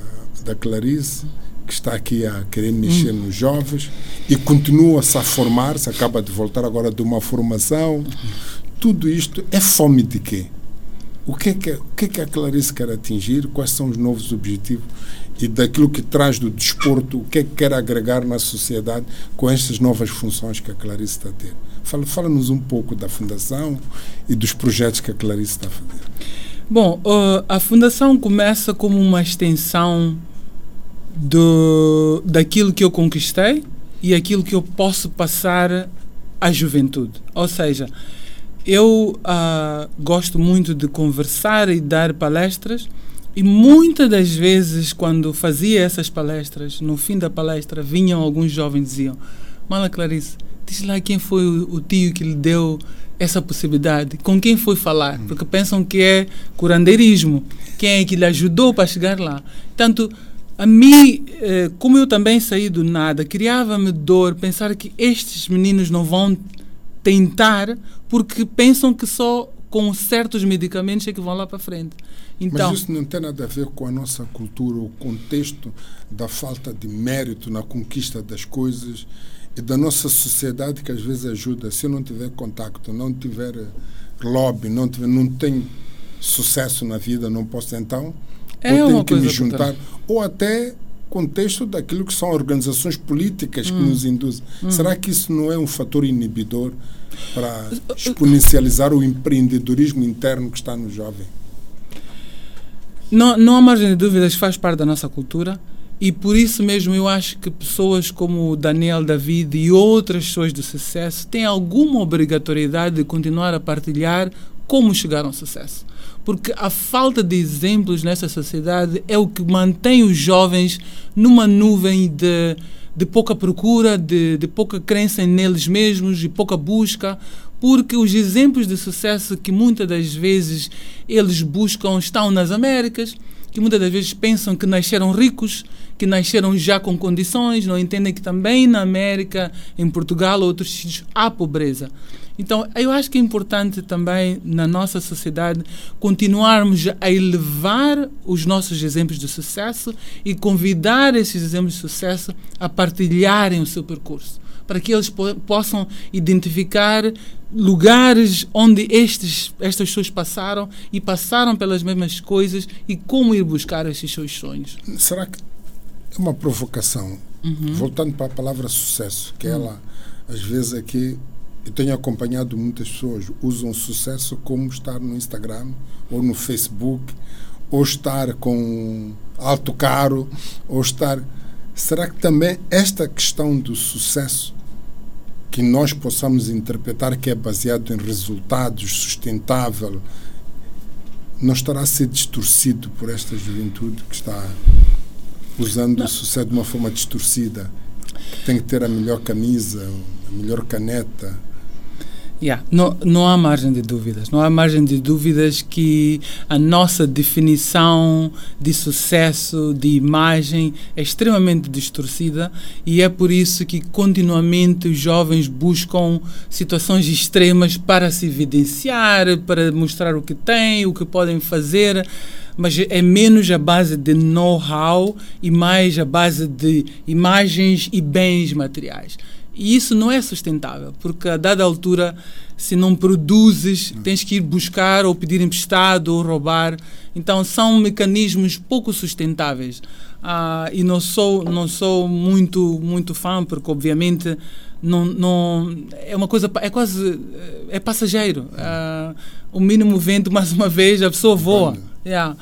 da Clarice, que está aqui a querer mexer nos jovens e continua-se a formar-se, acaba de voltar agora de uma formação. Tudo isto é fome de quê? O que é que, o que, é que a Clarice quer atingir? Quais são os novos objetivos? E daquilo que traz do desporto, o que é que quer agregar na sociedade com estas novas funções que a Clarice está a ter? Fala- Fala-nos um pouco da fundação e dos projetos que a Clarice está a fazer. Bom, uh, a fundação começa como uma extensão do, daquilo que eu conquistei e aquilo que eu posso passar à juventude. Ou seja, eu ah, gosto muito de conversar e dar palestras e muitas das vezes quando fazia essas palestras, no fim da palestra, vinham alguns jovens e diziam Mala Clarice, diz lá quem foi o, o tio que lhe deu essa possibilidade, com quem foi falar, porque pensam que é curandeirismo, quem é que lhe ajudou para chegar lá. Tanto a mim, eh, como eu também saí do nada, criava-me dor pensar que estes meninos não vão tentar porque pensam que só com certos medicamentos é que vão lá para frente. Então, Mas isso não tem nada a ver com a nossa cultura, o contexto da falta de mérito na conquista das coisas e da nossa sociedade que às vezes ajuda. Se eu não tiver contacto, não tiver lobby, não, tiver, não tenho sucesso na vida, não posso então, É ou tenho que me juntar, ou até contexto daquilo que são organizações políticas Hum. que nos induzem. Será que isso não é um fator inibidor para exponencializar o empreendedorismo interno que está no jovem? Não, não há margem de dúvidas, faz parte da nossa cultura e por isso mesmo eu acho que pessoas como o Daniel David e outras pessoas de sucesso têm alguma obrigatoriedade de continuar a partilhar como chegaram ao sucesso. Porque a falta de exemplos nessa sociedade é o que mantém os jovens numa nuvem de, de pouca procura, de, de pouca crença neles mesmos e pouca busca, porque os exemplos de sucesso que muitas das vezes eles buscam estão nas Américas, que muitas das vezes pensam que nasceram ricos, que nasceram já com condições, não entendem que também na América, em Portugal ou outros sítios há pobreza. Então, eu acho que é importante também na nossa sociedade continuarmos a elevar os nossos exemplos de sucesso e convidar esses exemplos de sucesso a partilharem o seu percurso, para que eles po possam identificar lugares onde estes, estas pessoas passaram e passaram pelas mesmas coisas e como ir buscar esses seus sonhos. Será que é uma provocação? Voltando para a palavra sucesso, que ela, às vezes, aqui, eu tenho acompanhado muitas pessoas usam sucesso como estar no Instagram ou no Facebook, ou estar com alto caro, ou estar. Será que também esta questão do sucesso que nós possamos interpretar que é baseado em resultados, sustentável, não estará a ser distorcido por esta juventude que está usando o sucesso de uma forma distorcida? Que tem que ter a melhor camisa, a melhor caneta. Yeah. Não, não há margem de dúvidas. Não há margem de dúvidas que a nossa definição de sucesso, de imagem, é extremamente distorcida e é por isso que continuamente os jovens buscam situações extremas para se evidenciar, para mostrar o que têm, o que podem fazer mas é menos a base de know-how e mais a base de imagens e bens materiais. E isso não é sustentável, porque a dada altura, se não produzes, tens que ir buscar ou pedir emprestado ou roubar. Então são mecanismos pouco sustentáveis. Ah, e não sou, não sou muito, muito fã, porque obviamente não, não, é uma coisa, é quase, é passageiro. Ah, o mínimo vento, mais uma vez, a pessoa voa. Yeah.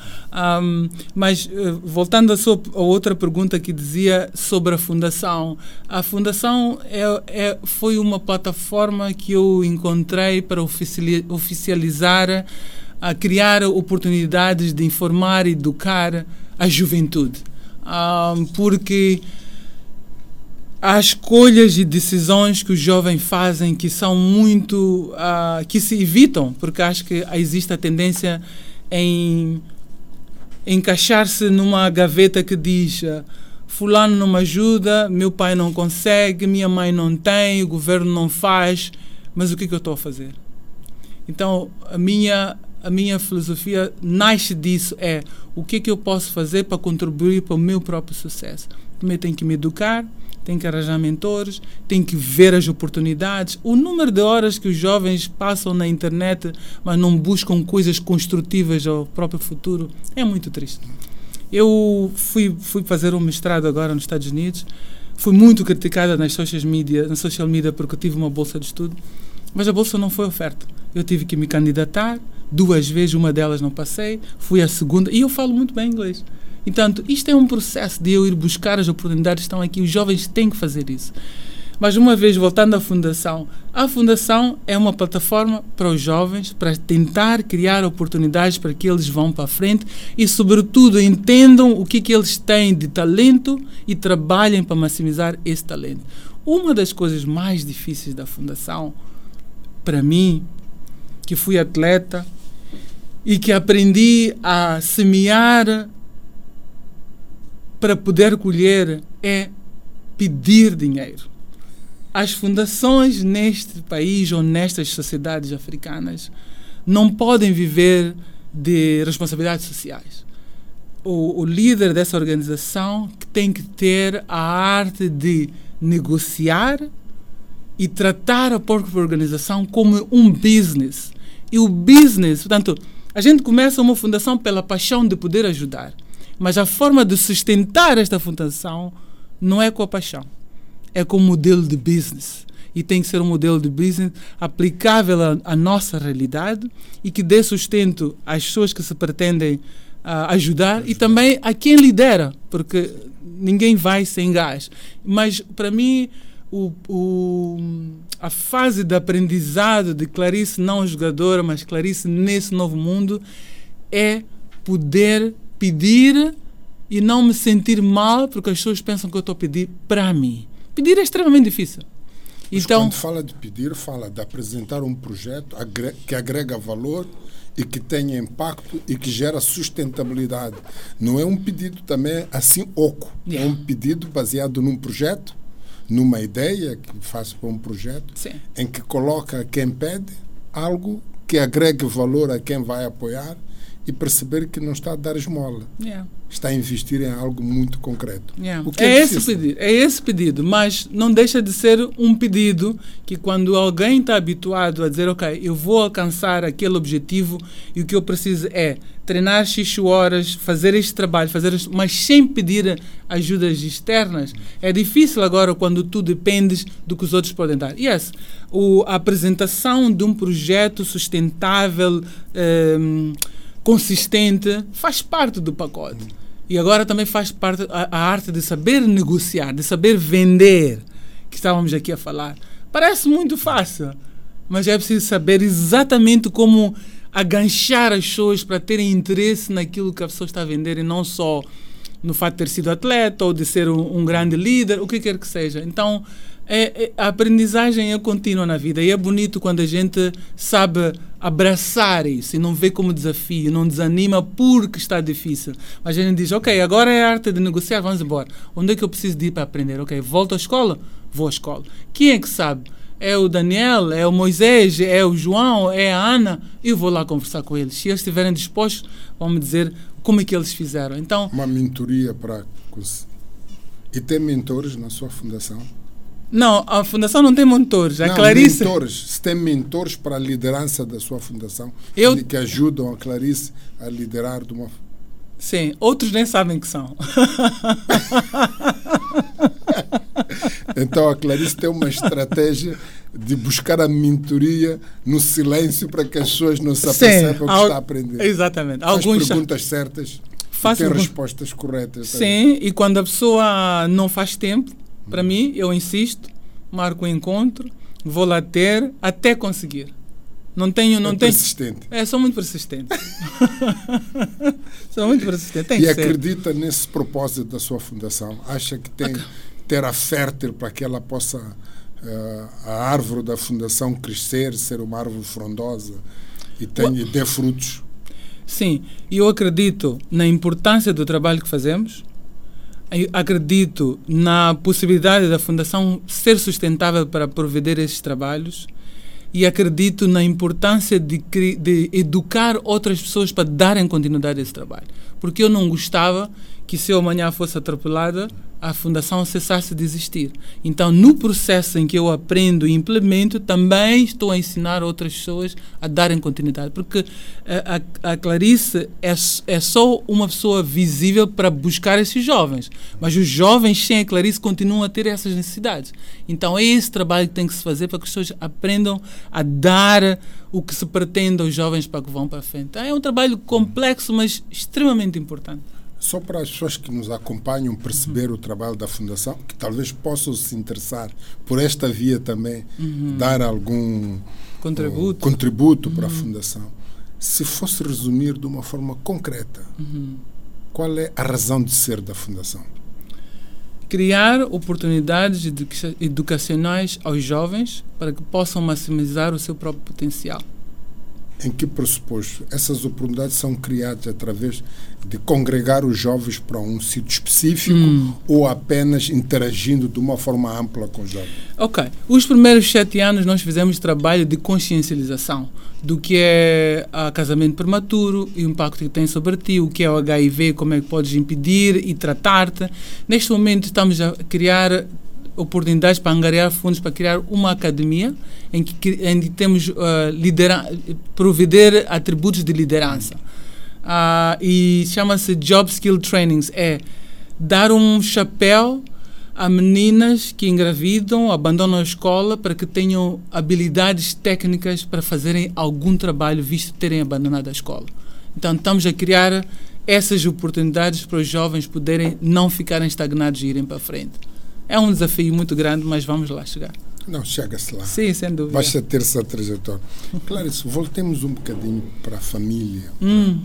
Um, mas uh, voltando à, sua, a outra pergunta que dizia sobre a fundação, a fundação é, é, foi uma plataforma que eu encontrei para oficializar, a criar oportunidades de informar e educar a juventude, um, porque há escolhas e decisões que os jovens fazem que são muito uh, que se evitam porque acho que existe a tendência em encaixar-se numa gaveta que diz ah, fulano não me ajuda, meu pai não consegue, minha mãe não tem, o governo não faz, mas o que, é que eu estou a fazer? Então, a minha, a minha filosofia nasce disso, é o que, é que eu posso fazer para contribuir para o meu próprio sucesso. Primeiro tenho que me educar, tem que arranjar mentores, tem que ver as oportunidades. O número de horas que os jovens passam na internet, mas não buscam coisas construtivas ao próprio futuro, é muito triste. Eu fui, fui fazer um mestrado agora nos Estados Unidos, fui muito criticada nas social media, na social media porque tive uma bolsa de estudo, mas a bolsa não foi oferta. Eu tive que me candidatar duas vezes, uma delas não passei, fui a segunda, e eu falo muito bem inglês. Então, isto é um processo de eu ir buscar as oportunidades que estão aqui. Os jovens têm que fazer isso. Mas, uma vez voltando à Fundação, a Fundação é uma plataforma para os jovens, para tentar criar oportunidades para que eles vão para a frente e, sobretudo, entendam o que, que eles têm de talento e trabalhem para maximizar esse talento. Uma das coisas mais difíceis da Fundação, para mim, que fui atleta e que aprendi a semear para poder colher é pedir dinheiro. As fundações neste país ou nestas sociedades africanas não podem viver de responsabilidades sociais. O, o líder dessa organização tem que ter a arte de negociar e tratar a própria organização como um business. E o business, portanto, a gente começa uma fundação pela paixão de poder ajudar. Mas a forma de sustentar esta fundação não é com a paixão, é com o modelo de business. E tem que ser um modelo de business aplicável à, à nossa realidade e que dê sustento às pessoas que se pretendem uh, ajudar e também a quem lidera, porque ninguém vai sem gás. Mas, para mim, o, o, a fase de aprendizado de Clarice, não jogadora, mas Clarice nesse novo mundo, é poder pedir e não me sentir mal porque as pessoas pensam que eu estou a pedir para mim. Pedir é extremamente difícil. Mas então, quando fala de pedir, fala de apresentar um projeto que agrega valor e que tenha impacto e que gera sustentabilidade. Não é um pedido também assim oco. É yeah. É um pedido baseado num projeto, numa ideia que faço para um projeto, Sim. em que coloca quem pede algo que agregue valor a quem vai apoiar e perceber que não está a dar esmola. Yeah. Está a investir em algo muito concreto. Yeah. É, é, esse pedido, é esse pedido, mas não deixa de ser um pedido que quando alguém está habituado a dizer, ok, eu vou alcançar aquele objetivo e o que eu preciso é treinar X horas, fazer este trabalho, fazer este, mas sem pedir ajudas externas, é difícil agora quando tu dependes do que os outros podem dar. Yes, o, a apresentação de um projeto sustentável, um, ehm, consistente, faz parte do pacote. E agora também faz parte a, a, arte de saber negociar, de saber vender, que estávamos aqui a falar. Parece muito fácil, mas é preciso saber exatamente como aganchar as pessoas para terem interesse naquilo que a pessoa está a vender e não só no fato de ter sido atleta ou de ser um, um grande líder, o que quer que seja. Então, É, é, a aprendizagem é contínua na vida e é bonito quando a gente sabe abraçar isso e não vê como desafio, não desanima porque está difícil. Mas a gente diz, ok, agora é a arte de negociar, vamos embora. Onde é que eu preciso de ir para aprender? Ok, volto à escola? Vou à escola. Quem é que sabe? É o Daniel, é o Moisés, é o João, é a Ana. Eu vou lá conversar com eles. Se eles estiverem dispostos, vão me dizer como é que eles fizeram. Então, Uma mentoria para. E tem mentores na sua fundação? Não, a fundação não tem mentores. A Não, Clarice. mentores. Se tem mentores para a liderança da sua fundação Eu- que- ajudam a Clarice a liderar de uma. Sim, outros nem sabem que são. Então a Clarice tem uma estratégia de buscar a mentoria no silêncio para que as pessoas não se apercebam que al- está a aprender. Exatamente. Faz Alguns perguntas certas tem pergun- respostas corretas. Sim, e quando a pessoa não faz tempo, para mim, eu insisto, marco o encontro, vou lá ter até conseguir. Não tenho, não é tenho. persistente. É, sou muito persistente. sou muito persistente. Tem E que ser. acredita nesse propósito da sua fundação? Acha que tem terra fértil para que ela possa, eh, a árvore da fundação crescer, ser uma árvore frondosa e tenha, dê frutos? Sim, eu acredito na importância do trabalho que fazemos. Acredito na possibilidade da Fundação ser sustentável para prover esses trabalhos. E acredito na importância de, de educar outras pessoas para darem continuidade a esse trabalho. Porque eu não gostava que, se eu amanhã fosse atropelada, a Fundação cessasse de existir. Então, no processo em que eu aprendo e implemento, também estou a ensinar outras pessoas a darem continuidade. Porque eh, a, a Clarice é, é só uma pessoa visível para buscar esses jovens. Mas os jovens sem a Clarice continuam a ter essas necessidades. Então, é esse trabalho que tem que se fazer para que as pessoas aprendam a dar o que se pretende aos jovens para que vão para frente. Então, é um trabalho complexo, mas extremamente importante. Só para as pessoas que nos acompanham perceber o trabalho da Fundação, que talvez possam se interessar por esta via também, dar algum Contributo. uh, contributo para a Fundação. Se fosse resumir de uma forma concreta, qual é a razão de ser da Fundação? criar oportunidades educa- educacionais aos jovens para que possam maximizar o seu próprio potencial. Em que pressuposto? Essas oportunidades são criadas através de congregar os jovens para um sítio específico ou apenas interagindo de uma forma ampla com os jovens? Ok. Os primeiros sete anos nós fizemos trabalho de consciencialização do que é a casamento prematuro e o impacto que tem sobre ti, o que é o HIV, como é que podes impedir e tratar-te. Neste momento estamos a criar oportunidades para angariar fundos para criar uma academia em que, em que temos uh, lidera provider atributos de liderança. Ah, e chama-se Job Skill Trainings. É dar um chapéu a meninas que engravidam, abandonam a escola para que tenham habilidades técnicas para fazerem algum trabalho, visto terem abandonado a escola. Então, estamos a criar essas oportunidades para os jovens poderem não ficarem estagnados e irem para frente. É um desafio muito grande, mas vamos lá chegar. Não, chega-se lá. Sim, sem dúvida. Basta ter essa trajetória. Clarice, voltemos um bocadinho para a família. Hum,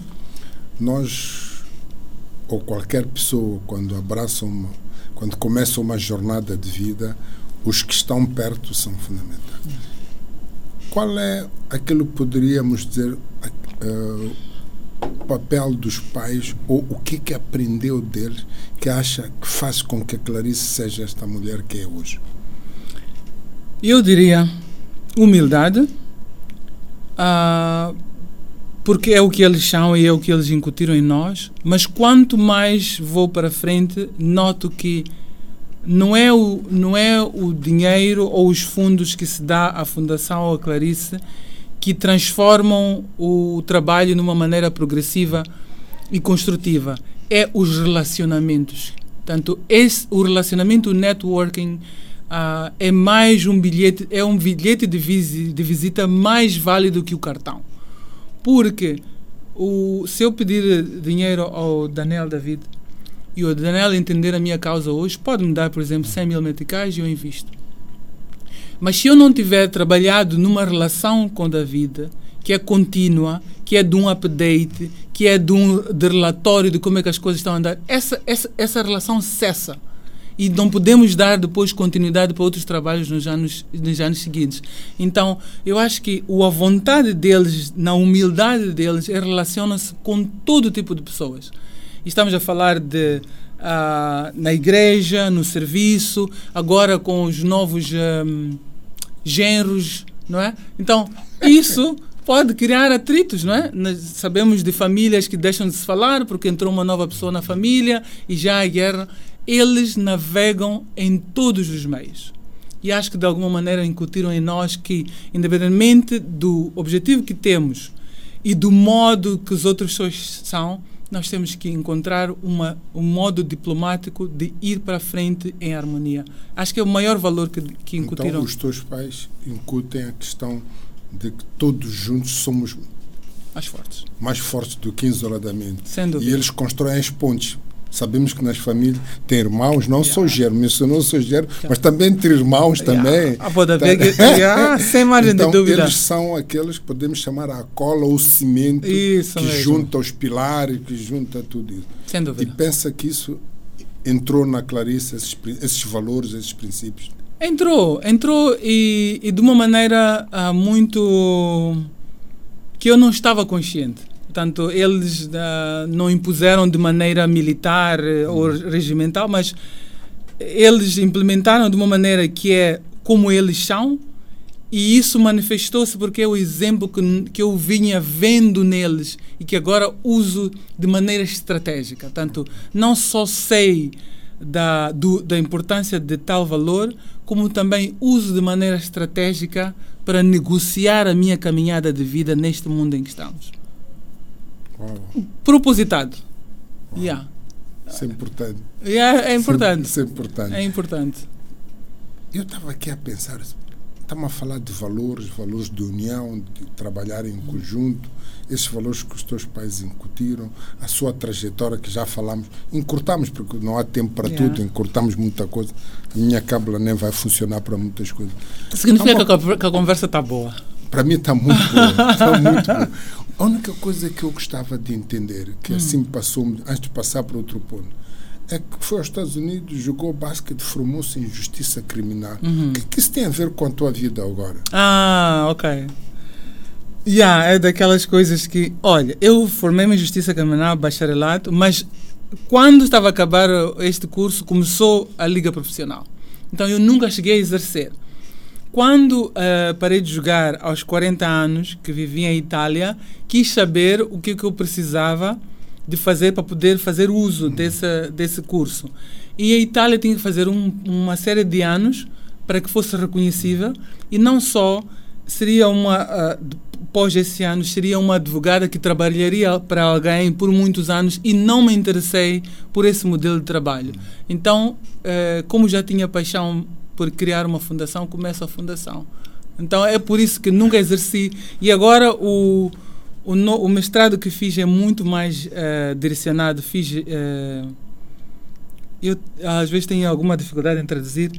Nós, ou qualquer pessoa, quando abraça uma, quando começa uma jornada de vida, os que estão perto são fundamentais. Qual é aquilo que poderíamos dizer o papel dos pais ou o que que aprendeu deles que acha que faz com que a Clarice seja esta mulher que é hoje? Eu diria humildade, ah, porque é o que eles são e é o que eles incutiram em nós, mas quanto mais vou para frente, noto que não é o, não é o dinheiro ou os fundos que se dá à Fundação ou à Clarice que transformam o trabalho numa maneira progressiva e construtiva. É os relacionamentos. Portanto, esse, o relacionamento, o networking, ah, é mais um bilhete, é um bilhete de, de visita mais válido que o cartão. Porque o, se eu pedir dinheiro ao Daniel David e o Daniel entender a minha causa hoje, pode me dar, por exemplo, 100 mil meticais e eu invisto. Mas se eu não tiver trabalhado numa relação com David, que é contínua, que é de um update, que é de um de relatório de como é que as coisas estão a andar, essa, essa, essa relação cessa. e não podemos dar depois continuidade para outros trabalhos nos anos, nos anos seguintes. Então, eu acho que a vontade deles, na humildade deles, relaciona-se com todo tipo de pessoas. Estamos a falar de na igreja, no serviço, agora com os novos um, genros, não é? Então, isso pode criar atritos, não é? Nós sabemos de famílias que deixam de se falar porque entrou uma nova pessoa na família e já há guerra. Eles navegam em todos os meios. E acho que de alguma maneira incutiram em nós que, independentemente do objetivo que temos e do modo que os outros são, nós temos que encontrar uma, um modo diplomático de ir para frente em harmonia. Acho que é o maior valor que, que incutiram. Então, os teus pais incutem a questão de que todos juntos somos mais fortes, mais fortes do que isoladamente. E eles constroem as pontes. Sabemos que nas famílias tem irmãos, não yeah. só germo, mencionou só germo, yeah. mas também entre irmãos yeah. também. Ah, pode haver, yeah, sem margem então, de dúvida. Eles são aqueles que podemos chamar a cola ou cimento isso que mesmo. junta os pilares, que junta tudo isso. Sem dúvida. E pensa que isso entrou na Clarice, esses, esses valores, esses princípios. Entrou, entrou e, e de uma maneira uh, muito que eu não estava consciente. Portanto, eles uh, não impuseram de maneira militar uh, ou regimental, mas eles implementaram de uma maneira que é como eles são, e isso manifestou-se porque é o exemplo que, que eu vinha vendo neles e que agora uso de maneira estratégica. Portanto, não só sei da, do, da importância de tal valor, como também uso de maneira estratégica para negociar a minha caminhada de vida neste mundo em que estamos. Uau. Propositado. Uau. Yeah. Isso é importante. Yeah, é importante. Isso é importante. É importante. Eu estava aqui a pensar, estamos a falar de valores, valores de união, de trabalhar em conjunto, esses valores que os teus pais incutiram, a sua trajetória que já falamos, encurtamos, porque não há tempo para Yeah. tudo, encurtamos muita coisa. A minha cábula nem vai funcionar para muitas coisas. Significa Tá que a, que a conversa está boa. Para mim está muito bom. Está muito bom. A única coisa que eu gostava de entender, que assim passou antes de passar para outro ponto, é que foi aos Estados Unidos, jogou basquete, formou-se em justiça criminal. O que, que isso tem a ver com a tua vida agora? Ah, ok. Yeah, é daquelas coisas que. Olha, eu formei-me em Justiça Criminal, bacharelato, mas quando estava a acabar este curso, começou a Liga Profissional. Então eu nunca cheguei a exercer. Quando eh, parei de jogar aos 40 anos, que vivia em Itália, quis saber o que, que eu precisava de fazer para poder fazer uso desse, desse curso. E a Itália tinha que fazer um, uma série de anos para que fosse reconhecível e não só seria uma ah, de- pós esse ano seria uma advogada que trabalharia para alguém por muitos anos e não me interessei por esse modelo de trabalho. Então, eh, como já tinha paixão por criar uma fundação, começo a fundação. Então é por isso que nunca exerci e agora o o, no- o mestrado que fiz é muito mais eh, direcionado. Fiz eh, eu às vezes tenho alguma dificuldade em traduzir,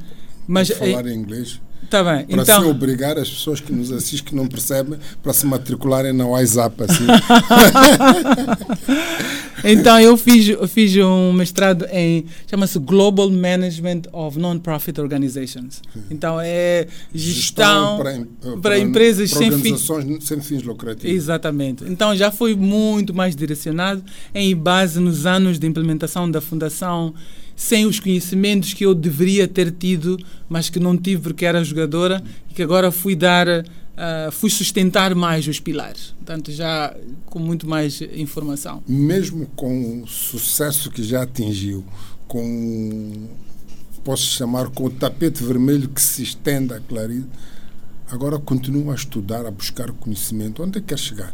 mas Vou falar em inglês. Tá bem. Para então, se obrigar as pessoas que nos assistem, que não percebem, para se matricularem na WhatsApp. Assim. então eu fiz, eu fiz um mestrado em chama-se Global Management of Non-Profit Organizations. Então é gestão, para, em- para empresas para sem fins sem fins lucrativos. Exatamente. Então já foi muito mais direcionado em base nos anos de implementação da fundação, sem os conhecimentos que eu deveria ter tido, mas que não tive porque era jogadora e que agora fui dar, ah, fui sustentar mais os pilares. Portanto, já com muito mais informação. Mesmo com o sucesso que já atingiu, com posso chamar com o tapete vermelho que se estende a Clarice, agora continua a estudar, a buscar conhecimento. Onde é que quer chegar?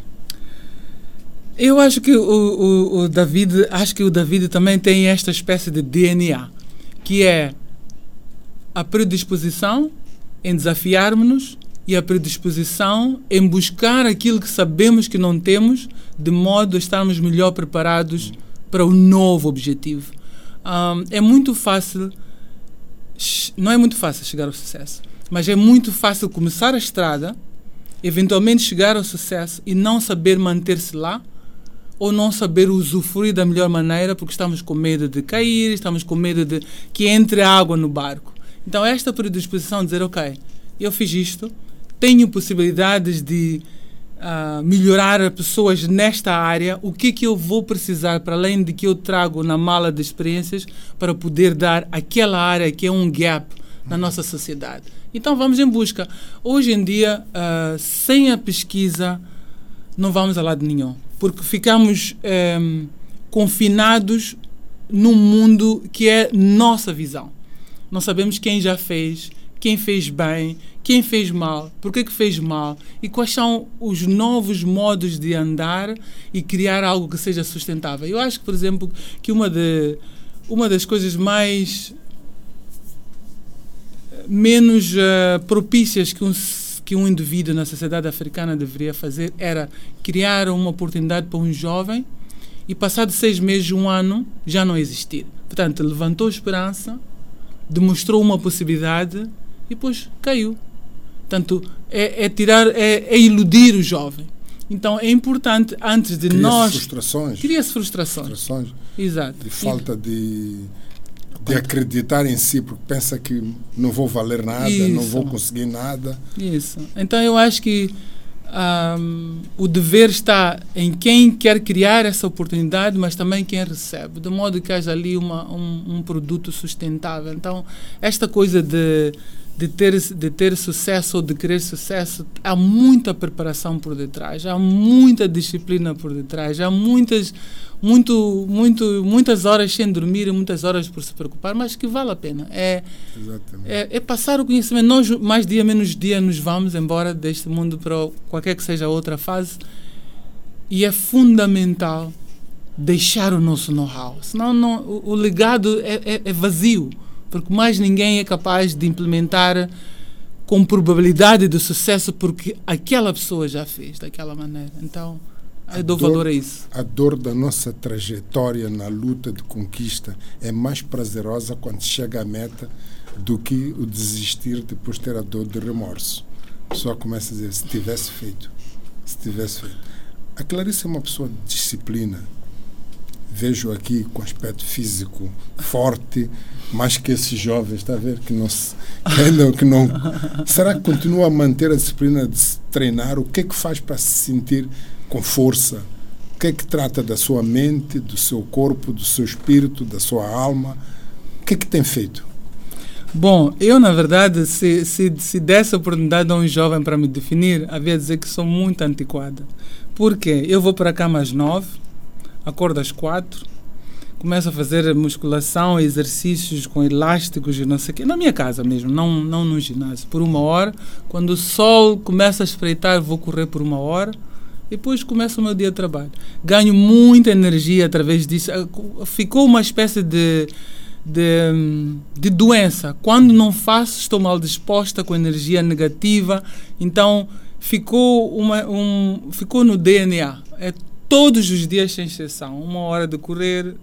Eu acho que o, o, o David, acho que o David também tem esta espécie de DNA, que é a predisposição em desafiarmos-nos e a predisposição em buscar aquilo que sabemos que não temos, de modo a estarmos melhor preparados para o novo objetivo. Ahm, é muito fácil, não é muito fácil chegar ao sucesso, mas é muito fácil começar a estrada, eventualmente chegar ao sucesso e não saber manter-se lá, ou não saber usufruir da melhor maneira porque estamos com medo de cair, estamos com medo de que entre água no barco. Então, esta predisposição de dizer, ok, eu fiz isto, tenho possibilidades de uh, melhorar pessoas nesta área, o que é que eu vou precisar, para além de que eu trago na mala de experiências, para poder dar aquela área que é um gap na nossa sociedade. Então, vamos em busca. Hoje em dia, uh, sem a pesquisa, não vamos a lado nenhum porque ficamos um, confinados num mundo que é nossa visão. Não sabemos quem já fez, quem fez bem, quem fez mal, por que fez mal e quais são os novos modos de andar e criar algo que seja sustentável. Eu acho por exemplo, que uma, de, uma das coisas mais menos uh, propícias que um que um indivíduo na sociedade africana deveria fazer era criar uma oportunidade para um jovem e passado seis meses, um ano, já não existir. Portanto, levantou esperança, demonstrou uma possibilidade e depois caiu. Portanto, é, é tirar, é, é, iludir o jovem. Então, é importante, antes de cria nós... frustrações. Cria-se frustrações. frustrações. Exato. De falta de de acreditar em si, porque pensa que não vou valer nada, Isso. não vou conseguir nada. Isso. Então eu acho que um, o dever está em quem quer criar essa oportunidade, mas também quem recebe, de modo que haja ali uma, um, um produto sustentável. Então, esta coisa de, de, ter, de ter sucesso ou de querer sucesso, há muita preparação por detrás, há muita disciplina por detrás, há muitas muito, muito, muitas horas sem dormir muitas horas por se preocupar, mas que vale a pena. É, é, é, passar o conhecimento. Nós, mais dia menos dia, nos vamos embora deste mundo para qualquer que seja a outra fase. E é fundamental deixar o nosso know-how. Senão não, o, o legado é, é, é vazio, porque mais ninguém é capaz de implementar com probabilidade de sucesso porque aquela pessoa já fez daquela maneira. Então, eu dou dor, valor a isso. A dor da nossa trajetória na luta de conquista é mais prazerosa quando chega à meta do que o desistir depois de ter a dor de remorso. A pessoa começa a dizer: se tivesse feito, se tivesse feito. A Clarice é uma pessoa de disciplina. Vejo aqui com aspecto físico forte, mais que esses jovens, está a ver? Que não, se, que ainda, que não. Será que continua a manter a disciplina de se treinar? O que é que faz para se sentir com força. O que é que trata da sua mente, do seu corpo, do seu espírito, da sua alma? O que é que tem feito? Bom, eu, na verdade, se, se, se desse a oportunidade a um jovem para me definir, havia a dizer que sou muito antiquada. Porque eu vou para cá mais nove, acordo às quatro, começo a fazer musculação, exercícios com elásticos e não sei o quê, na minha casa mesmo, não, não no ginásio, por uma hora. Quando o sol começa a espreitar, vou correr por uma hora depois começa o meu dia de trabalho. Ganho muita energia através disso. Ah, ficou uma espécie de, de, de doença. Quando não faço, estou mal disposta, com energia negativa. Então, ficou, uma, um, ficou no DNA. É todos os dias sem exceção. Uma hora de correr,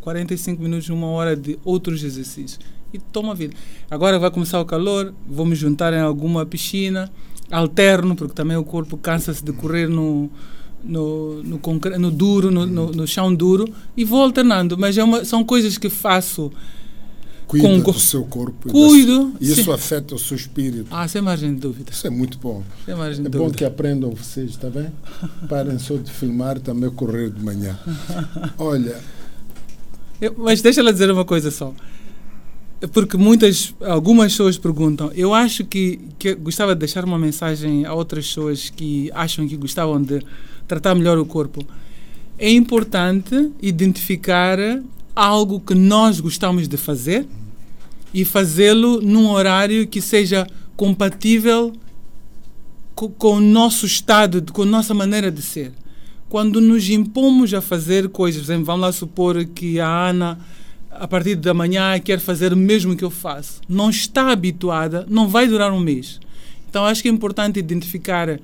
45 minutos, uma hora de outros exercícios. E toma vida. Agora vai começar o calor, vou me juntar em alguma piscina alterno, porque também o corpo cansa-se de correr no, no, no, concre no duro, no, no, no, chão duro, e vou alternando. Mas é uma, são coisas que faço. Cuida com, do seu corpo. Cuido. E isso sim. afeta o seu espírito. Ah, sem margem de dúvida. Isso é muito bom. Sem margem de é dúvida. bom que aprendam vocês, está bem? Parem só de filmar também correr de manhã. Olha. Eu, mas deixa ela dizer uma coisa só porque muitas, algumas pessoas perguntam. Eu acho que, que gostava de deixar uma mensagem a outras pessoas que acham que gostavam de tratar melhor o corpo. É importante identificar algo que nós gostamos de fazer e fazê-lo num horário que seja compatível com, com, o nosso estado, com a nossa maneira de ser. Quando nos impomos a fazer coisas, exemplo, vamos lá supor que a Ana a partir da manhã quer fazer o mesmo que eu faço. Não está habituada, não vai durar um mês. Então acho que é importante identificar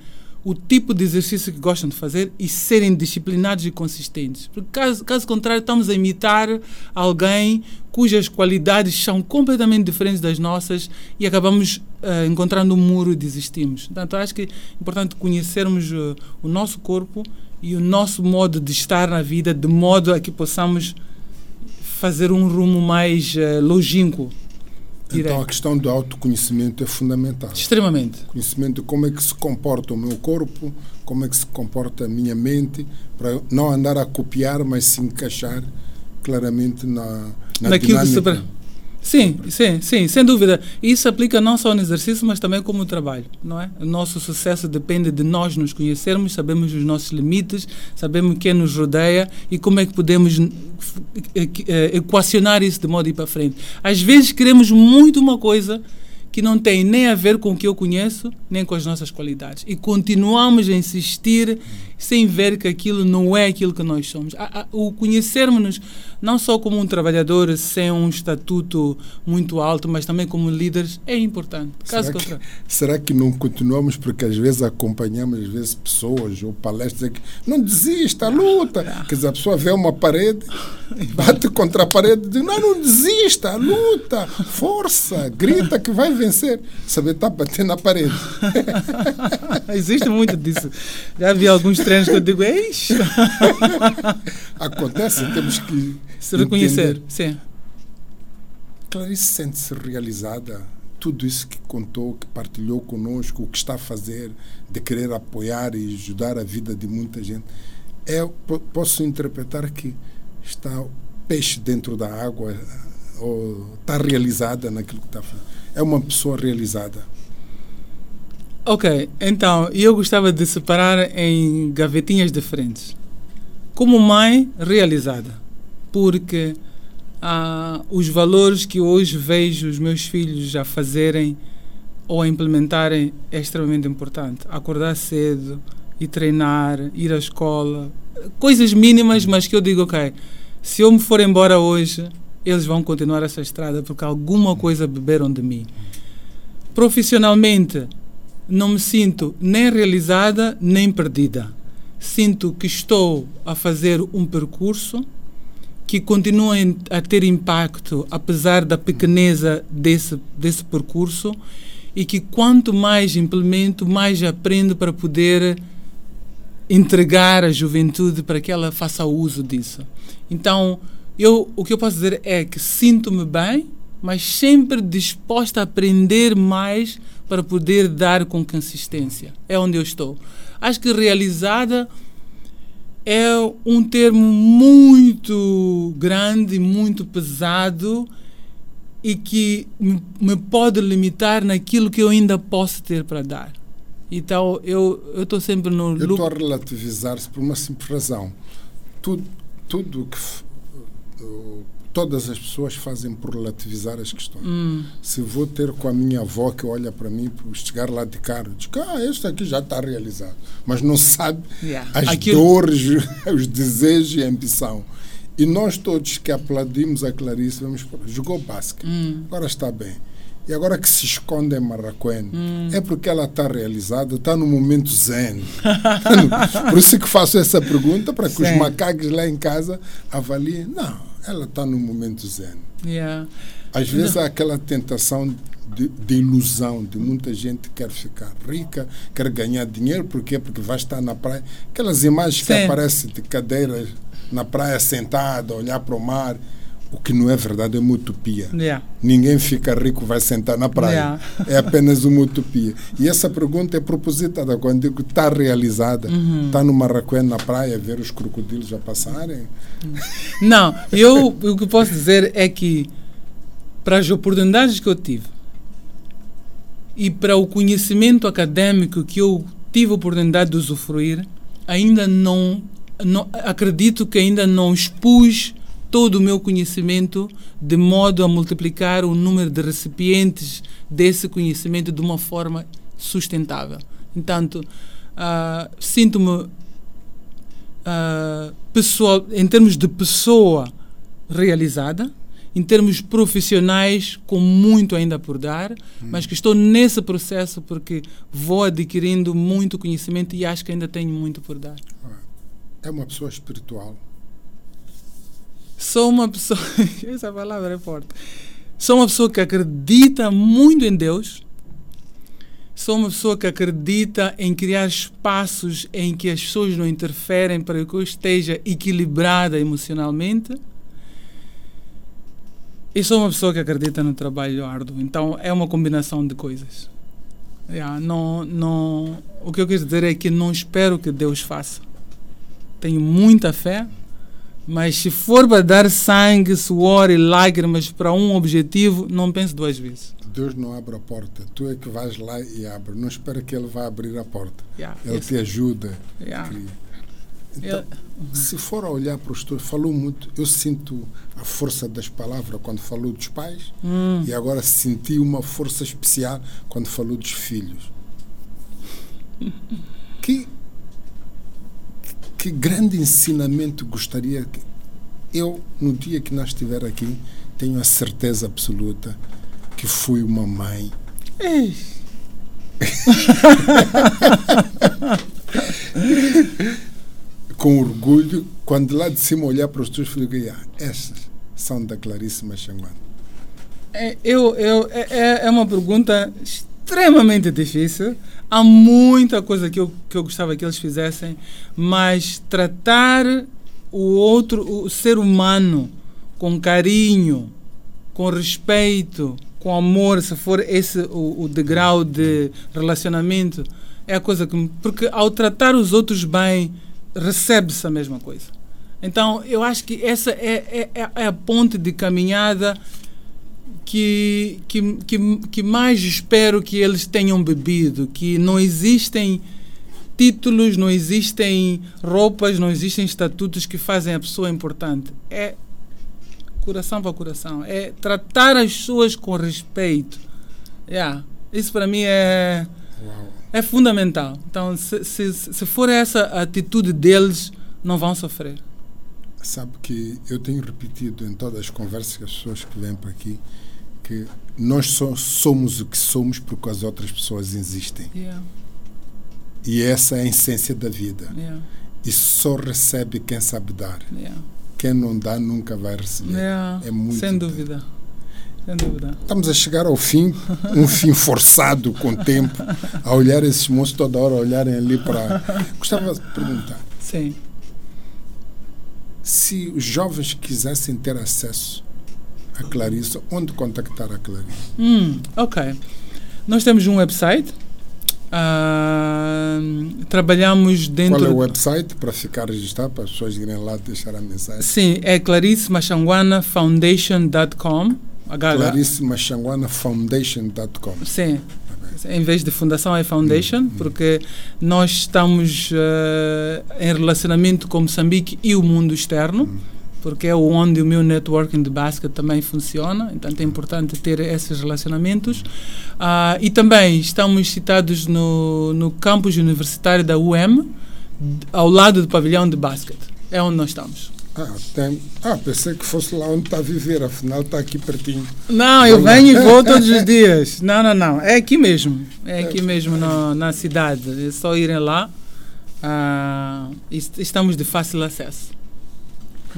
o tipo de exercício que gostam de fazer e serem disciplinados e consistentes. Porque caso, caso contrário, estamos a imitar alguém cujas qualidades são completamente diferentes das nossas e acabamos uh, encontrando um muro e desistimos. Portanto, acho que é importante conhecermos uh, o nosso corpo e o nosso modo de estar na vida, de modo a que possamos fazer um rumo mais uh, longínquo então a questão do autoconhecimento é fundamental. Extremamente. Conhecimento de como é que se comporta o meu corpo, como é que se comporta a minha mente, para não andar a copiar, mas se encaixar claramente na, na Naquilo dinâmica. que se... Sim, sim, sim, sem dúvida. Isso aplica não só no exercício, mas também como trabalho, não é? O nosso sucesso depende de nós nos conhecermos, sabemos os nossos limites, sabemos quem nos rodeia e como é que podemos eh, equacionar isso de modo a ir para frente. Às vezes queremos muito uma coisa que não tem nem a ver com o que eu conheço, nem com as nossas qualidades. E continuamos a insistir sem ver que aquilo não é aquilo que nós somos. O conhecermos-nos não só como um trabalhador sem um estatuto muito alto, mas também como líderes é importante. Caso será, que, será que não continuamos porque às vezes acompanhamos às vezes pessoas ou palestras que não desista, luta. Quer dizer, a pessoa vê uma parede, bate contra a parede e diz, não, não desista, luta, força, grita que vai vencer. Saber está batendo na parede. Existe muito disso. Já vi alguns treinos que eu digo, eis. Acontece, temos que se reconhecer, entender. sim. Clarice sente-se realizada. Tudo isso que contou, que partilhou conosco, o que está a fazer, de querer apoiar e ajudar a vida de muita gente. É, posso interpretar que está peixe dentro da água ou está realizada naquilo que está fazendo. É uma pessoa realizada. Ok, então eu gostava de separar em gavetinhas diferentes. Como mãe realizada, porque ah, os valores que hoje vejo os meus filhos a fazerem ou a implementarem é extremamente importante. Acordar cedo, ir treinar, ir à escola, coisas mínimas, mas que eu digo, ok, se eu me for embora hoje, eles vão continuar essa estrada porque alguma coisa beberam de mim. Profissionalmente, não me sinto nem realizada nem perdida. Sinto que estou a fazer um percurso que continua a ter impacto apesar da pequeneza desse, desse percurso e que quanto mais implemento, mais aprendo para poder entregar a juventude para que ela faça uso disso. Então, eu, o que eu posso dizer é que sinto-me bem, mas sempre disposta a aprender mais para poder dar com consistência. É onde eu estou. Acho que realizada é um termo muito grande, muito pesado e que me pode limitar naquilo que eu ainda posso ter para dar. Então eu estou sempre no. Eu estou a relativizar-se por uma simples razão. Tudo, tudo que todas as pessoas fazem por relativizar as questões. Hum. Se vou ter com a minha avó que olha para mim, por chegar lá de cara, diz que ah, este aqui já está realizado. Mas não sabe yeah. as Aquilo... dores, os desejos e a ambição. E nós todos que aplaudimos a Clarice, vamos jogou basquete, hum. agora está bem. E agora que se esconde em Marraquém, hum. é porque ela está realizada, está no momento zen. Por isso que faço essa pergunta, para que sim. os macacos lá em casa avaliem. Não, ela está no momento zen. Yeah. Às vezes há aquela tentação de, de, ilusão, de muita gente que quer ficar rica, quer ganhar dinheiro, por quê? Porque vai estar na praia. Aquelas imagens que aparecem de cadeiras na praia sentada, olhar para o mar o que não é verdade é uma utopia. Yeah. Ninguém fica rico vai sentar na praia. Yeah. É apenas uma utopia. E essa pergunta é propositada quando digo está realizada. Uhum. Está no Marraquém na praia ver os crocodilos a passarem? Não, eu o que posso dizer é que para as oportunidades que eu tive e para o conhecimento acadêmico que eu tive a oportunidade de usufruir, ainda não, não acredito que ainda não expus todo o meu conhecimento de modo a multiplicar o número de recipientes desse conhecimento de uma forma sustentável. Entanto, uh, sinto-me uh, pessoal, em termos de pessoa realizada em termos profissionais, com muito ainda por dar, mas que estou nesse processo porque vou adquirindo muito conhecimento e acho que ainda tenho muito por dar. É uma pessoa espiritual. Sou uma pessoa. Essa palavra é forte. Sou uma pessoa que acredita muito em Deus. Sou uma pessoa que acredita em criar espaços em que as pessoas não interferem para que eu esteja equilibrada emocionalmente. E sou uma pessoa que acredita no trabalho árduo. Então é uma combinação de coisas. Yeah, não, não, o que eu quero dizer é que não espero que Deus faça. Tenho muita fé, mas se for para dar sangue, suor e lágrimas para um objetivo, não pense duas vezes. Deus não abre a porta. Tu é que vais lá e abre. Não espera que Ele vá abrir a porta. Yeah, Ele esse- te ajuda. yeah. Então, se for a olhar para os teus, falou muito. Eu sinto a força das palavras quando falou dos pais Hum, e agora senti uma força especial quando falou dos filhos. Que, que grande ensinamento gostaria que eu, no dia que nós estiver aqui, tenho a certeza absoluta que fui uma mãe ei, com orgulho, quando lá de cima olhar para os teus filhos dizer, ah, essas são da Clarice Machanguana. é, eu, eu, é, é- é uma pergunta extremamente difícil. Há muita coisa que eu, que eu gostava que eles fizessem, mas tratar o outro, o ser humano, com carinho, com respeito, com amor, se for esse o, o degrau de relacionamento, é a coisa que. Porque ao tratar os outros bem, recebe-se a mesma coisa. Então, eu acho que essa é, é, é a ponte de caminhada que, que, que, que mais espero que eles tenham bebido, que não existem títulos, não existem roupas, não existem estatutos que fazem a pessoa importante. É coração para coração, é tratar as pessoas com respeito. Yeah. Isso para mim é, é fundamental. Então, se, se, se for essa a atitude deles, não vão sofrer. Sabe que eu tenho repetido em todas as conversas com as pessoas que vêm para aqui que nós só somos o que somos porque as outras pessoas existem. Yeah, E essa é a essência da vida. yeah, E só recebe quem sabe dar. yeah. Quem não dá nunca vai receber. É muito Sem dúvida. Sem dúvida. Estamos a chegar ao fim, um fim forçado com o tempo, a olhar esses moços toda hora, olharem ali para. Gostava de perguntar: Sim. se os jovens quisessem ter acesso a Clarice, onde contactar a Clarice? Hum, ok. Nós temos um website. ah, trabalhamos dentro. Qual é o website para ficar registrado, para as pessoas irem lá deixar a mensagem? Sim, é claricemachanguanafoundation.com. HH. ClariceMachanguanaFoundation.com Sim. Em vez de fundação é foundation, porque nós estamos eh, em relacionamento com Moçambique e o mundo externo, porque é onde o meu networking de basket também funciona, então é importante ter esses relacionamentos. Ah, e também estamos citados no, no campus universitário da UM, ao lado do pavilhão de basket. É onde nós estamos. Ah, tem. Ah, pensei que fosse lá onde está a viver, afinal está aqui pertinho. Não, eu venho e vou todos os dias. Não, não, não. É aqui mesmo. É aqui mesmo no, na cidade. É só irem lá. Ah, est- estamos de fácil acesso.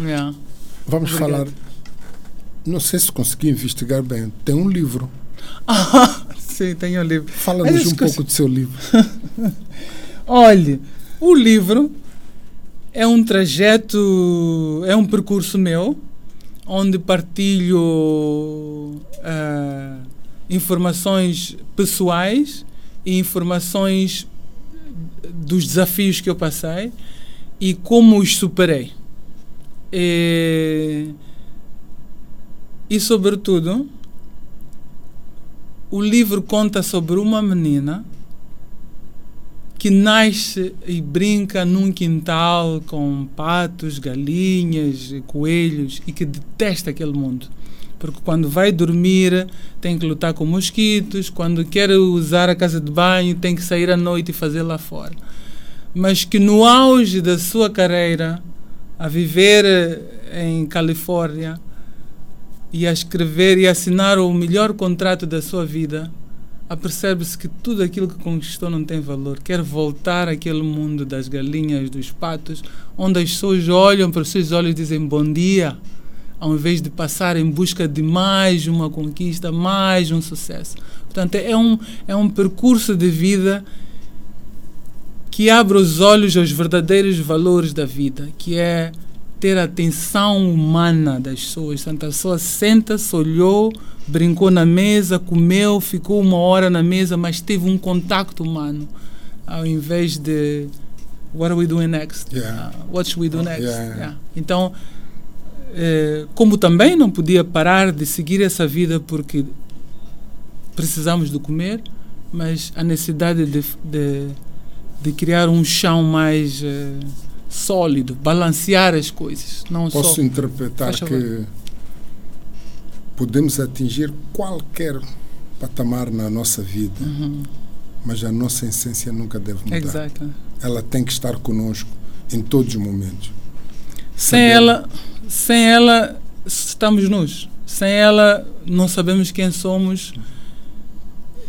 Yeah. Vamos Obrigado. falar. Não sei se consegui investigar bem. Tem um livro. Sim, tenho o livro. Fala-nos um pouco do seu livro. Olhe, o livro é um trajeto, é um percurso meu, onde partilho ah, informações pessoais e informações dos desafios que eu passei e como os superei. E, e sobretudo, o livro conta sobre uma menina que nasce e brinca num quintal com patos, galinhas, coelhos e que detesta aquele mundo. Porque quando vai dormir tem que lutar com mosquitos, quando quer usar a casa de banho tem que sair à noite e fazer lá fora. Mas que no auge da sua carreira, a viver em Califórnia, e a escrever e assinar o melhor contrato da sua vida, apercebe-se que tudo aquilo que conquistou não tem valor. Quer voltar àquele mundo das galinhas, dos patos, onde as pessoas olham para os seus olhos e dizem bom dia, ao invés de passar em busca de mais uma conquista, mais um sucesso. Portanto, é um, é um percurso de vida que abre os olhos aos verdadeiros valores da vida, que é ter a atenção humana das pessoas. Portanto, a pessoa senta-se, olhou, brincou na mesa, comeu, ficou uma hora na mesa, mas teve um contacto humano, ao invés de what are we doing next? Yeah. Uh, what should we do next? Yeah. Yeah. Então, eh, como também não podia parar de seguir essa vida porque precisamos de comer, mas a necessidade de, de, de criar um chão mais eh, sólido, balancear as coisas. Não Posso só. interpretar que podemos atingir qualquer patamar na nossa vida, Uhum. mas a nossa essência nunca deve mudar. Exato. Ela tem que estar conosco em todos os momentos. Sem Saber- ela, sem ela estamos nus. Sem ela não sabemos quem somos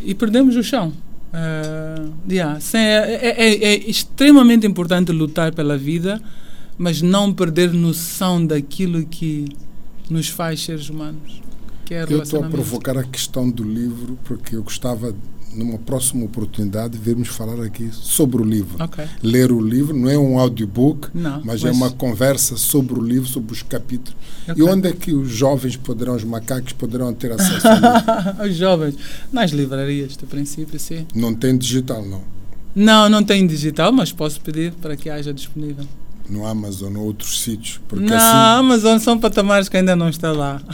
e perdemos o chão. Ah, yeah, sem, é, é- é extremamente importante lutar pela vida, mas não perder noção daquilo que nos faz seres humanos. Que é Eu estou a provocar a questão do livro porque eu gostava, numa próxima oportunidade, de vermos falar aqui sobre o livro. Ok. Ler o livro não é um audiobook, Não, mas, é uma conversa sobre o livro, sobre os capítulos. E Ok. onde é que os jovens poderão, os macacos poderão ter acesso ao livro? Os jovens. Nas livrarias, de princípio, sim. Não tem digital, não. Não, não tem digital, mas posso pedir para que haja disponível. No Amazon ou outros sítios. Porque Na assim. Amazon são patamares que ainda não está lá.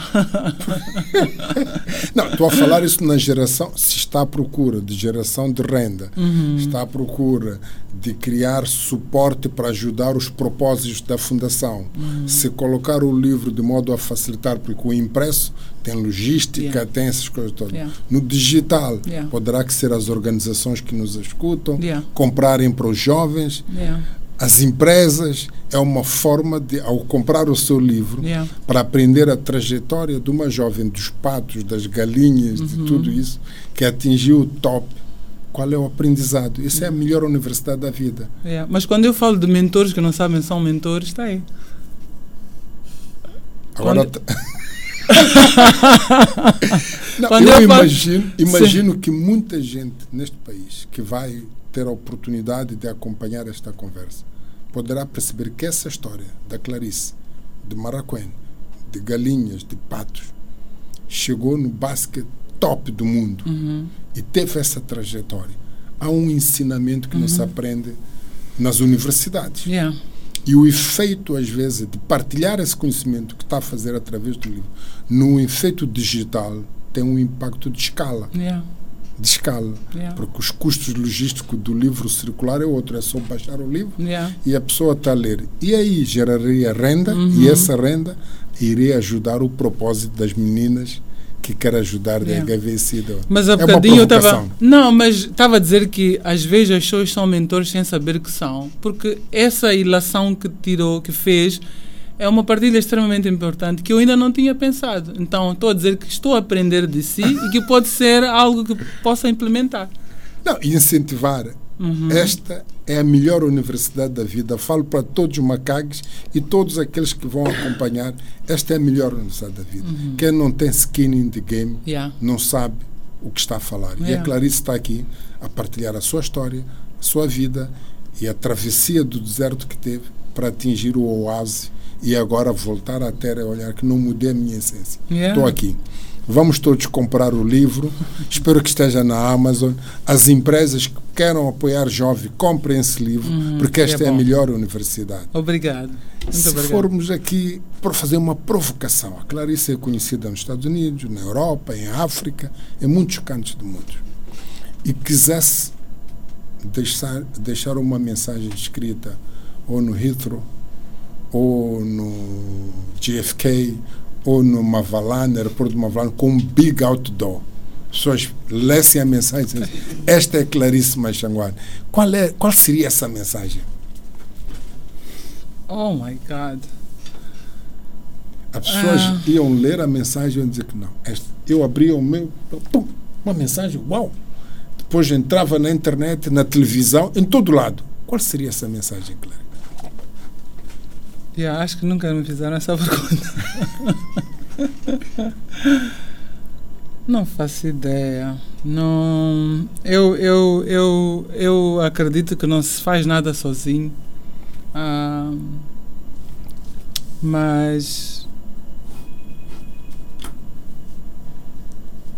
Não, estou a falar isso na geração. Se está à procura de geração de renda, Uhum. está à procura de criar suporte para ajudar os propósitos da fundação. Uhum. Se colocar o livro de modo a facilitar, porque o impresso tem logística, Yeah. tem essas coisas todas. Yeah. No digital, Yeah. poderá que ser as organizações que nos escutam, comprarem para os jovens. As empresas. É uma forma de, ao comprar o seu livro, Yeah. para aprender a trajetória de uma jovem dos patos, das galinhas, de tudo isso, que atingiu o top. Qual é o aprendizado? Isso é a melhor universidade da vida. Yeah. Mas quando eu falo de mentores que não sabem são mentores, está aí. Agora, Quando- t- Não, eu eu imagino, imagino que muita gente neste país que vai ter a oportunidade de acompanhar esta conversa poderá perceber que essa história da Clarice, de Maracuene, de galinhas, de patos, chegou no basquete top do mundo Uhum. e teve essa trajetória. Há um ensinamento que não Uhum. se aprende nas universidades. Yeah. E o efeito, às vezes, de partilhar esse conhecimento que está a fazer através do livro, no efeito digital, tem um impacto de escala. Yeah. De escala. Yeah. Porque os custos logísticos do livro circular é outro. É só baixar o livro Yeah. e a pessoa está a ler. E aí geraria renda, Uhum. e essa renda iria ajudar o propósito das meninas que querem ajudar Yeah. de HIV-Sida. Mas há É uma bocadinho eu estava. Não, mas estava a dizer que às vezes as pessoas são mentores sem saber que são. Porque essa ilação que tirou, que fez, é uma partilha extremamente importante que eu ainda não tinha pensado. Então estou a dizer que estou a aprender de si e que pode ser algo que possa implementar. Não, e incentivar. Uhum. Esta é a melhor universidade da vida. Falo para todos os macaques e todos aqueles que vão acompanhar. Esta é a melhor universidade da vida. Uhum. Quem não tem skin in the game Yeah. não sabe o que está a falar. E a Yeah. Clarice está aqui a partilhar a sua história, a sua vida e a travessia do deserto que teve para atingir o oásis e agora voltar à terra e olhar que não mudei a minha essência. Yeah. Estou aqui. Vamos todos comprar o livro. Espero que esteja na Amazon. As empresas que queiram apoiar jovem, comprem esse livro, porque esta é, é a melhor universidade. Obrigado. Muito Se obrigado. formos aqui para fazer uma provocação, a Clarice é conhecida nos Estados Unidos, na Europa, em África, em muitos cantos do mundo, e quisesse deixar, deixar uma mensagem escrita ou no Heathrow, ou no JFK, ou no Mavalana, aeroporto de Mavalana, com um big outdoor. As pessoas lessem a mensagem e dizem, esta é Clarice Machanguane. Qual, é, qual seria essa mensagem? Oh my God. As pessoas Ah. iam ler a mensagem e iam dizer que não. Esta- Eu abria o meu. Pum, uma mensagem, uau! Depois entrava na internet, na televisão, em todo lado. Qual seria essa mensagem, Clara? Yeah, acho que nunca me fizeram essa pergunta. Não faço ideia. Não, eu, eu, eu, eu acredito que não se faz nada sozinho. Ah, mas.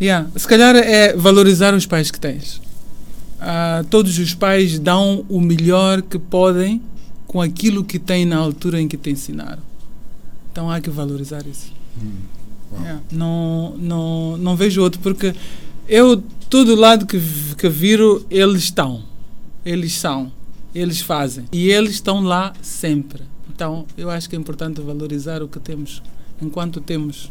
Yeah, se calhar é valorizar os pais que tens. Ah, todos os pais dão o melhor que podem com aquilo que têm na altura em que te ensinaram. Então há que valorizar isso. Uau. Yeah, não, não, não vejo outro, porque eu, todo lado que, que viro, eles estão. Eles são. Eles fazem. E eles estão lá sempre. Então eu acho que é importante valorizar o que temos enquanto temos.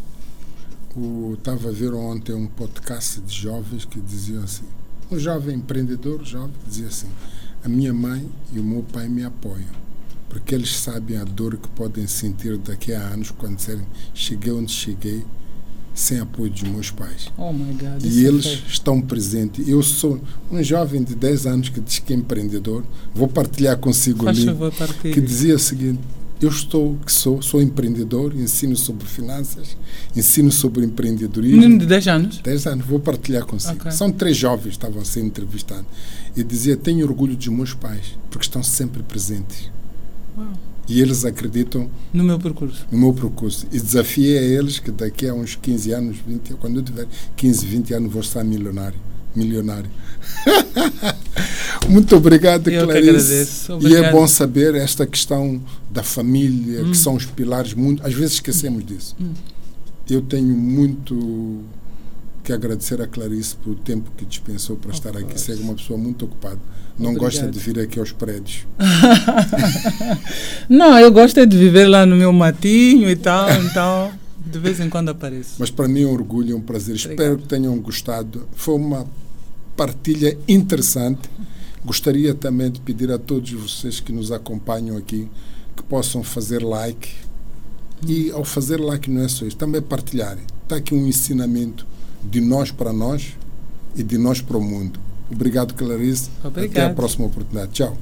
Estava a ver ontem um podcast de jovens que diziam assim: um jovem empreendedor jovem dizia assim: a minha mãe e o meu pai me apoiam, porque eles sabem a dor que podem sentir daqui a anos quando disserem cheguei onde cheguei sem apoio dos meus pais. Oh my God. E é eles feio. estão presentes. Eu sou um jovem de 10 anos que diz que é empreendedor. Vou partilhar consigo Faz favor, partilhe. que dizia o seguinte: eu estou que sou, sou empreendedor, ensino sobre finanças, ensino sobre empreendedorismo. Menino de 10 anos? 10 anos, vou partilhar consigo. Ok. São três jovens que estavam sendo entrevistados. E dizia: tenho orgulho dos meus pais, porque estão sempre presentes. Uau. E eles acreditam No meu percurso. no meu percurso. E desafiei a eles que daqui a uns 15 anos, 20, quando eu tiver 15, 20 anos, vou estar milionário. Milionário. Muito obrigado, Eu Clarice. agradeço. E é Obrigado. bom saber esta questão da família, Hum. que são os pilares muito. Às vezes esquecemos disso. Hum. Eu tenho muito que agradecer a Clarice pelo tempo que dispensou para estar aqui. que é uma pessoa muito ocupada. Não Obrigado. gosta de vir aqui aos prédios. Não, eu gosto de viver lá no meu matinho e tal, então de vez em quando apareço. Mas para mim é um orgulho, é um prazer. Espero que tenham gostado. Foi uma partilha interessante. Gostaria também de pedir a todos vocês que nos acompanham aqui que possam fazer like. E ao fazer like não é só isso, também partilharem. Está aqui um ensinamento de nós para nós e de nós para o mundo. Obrigado, Clarice. Até a Obrigado. próxima oportunidade. Tchau.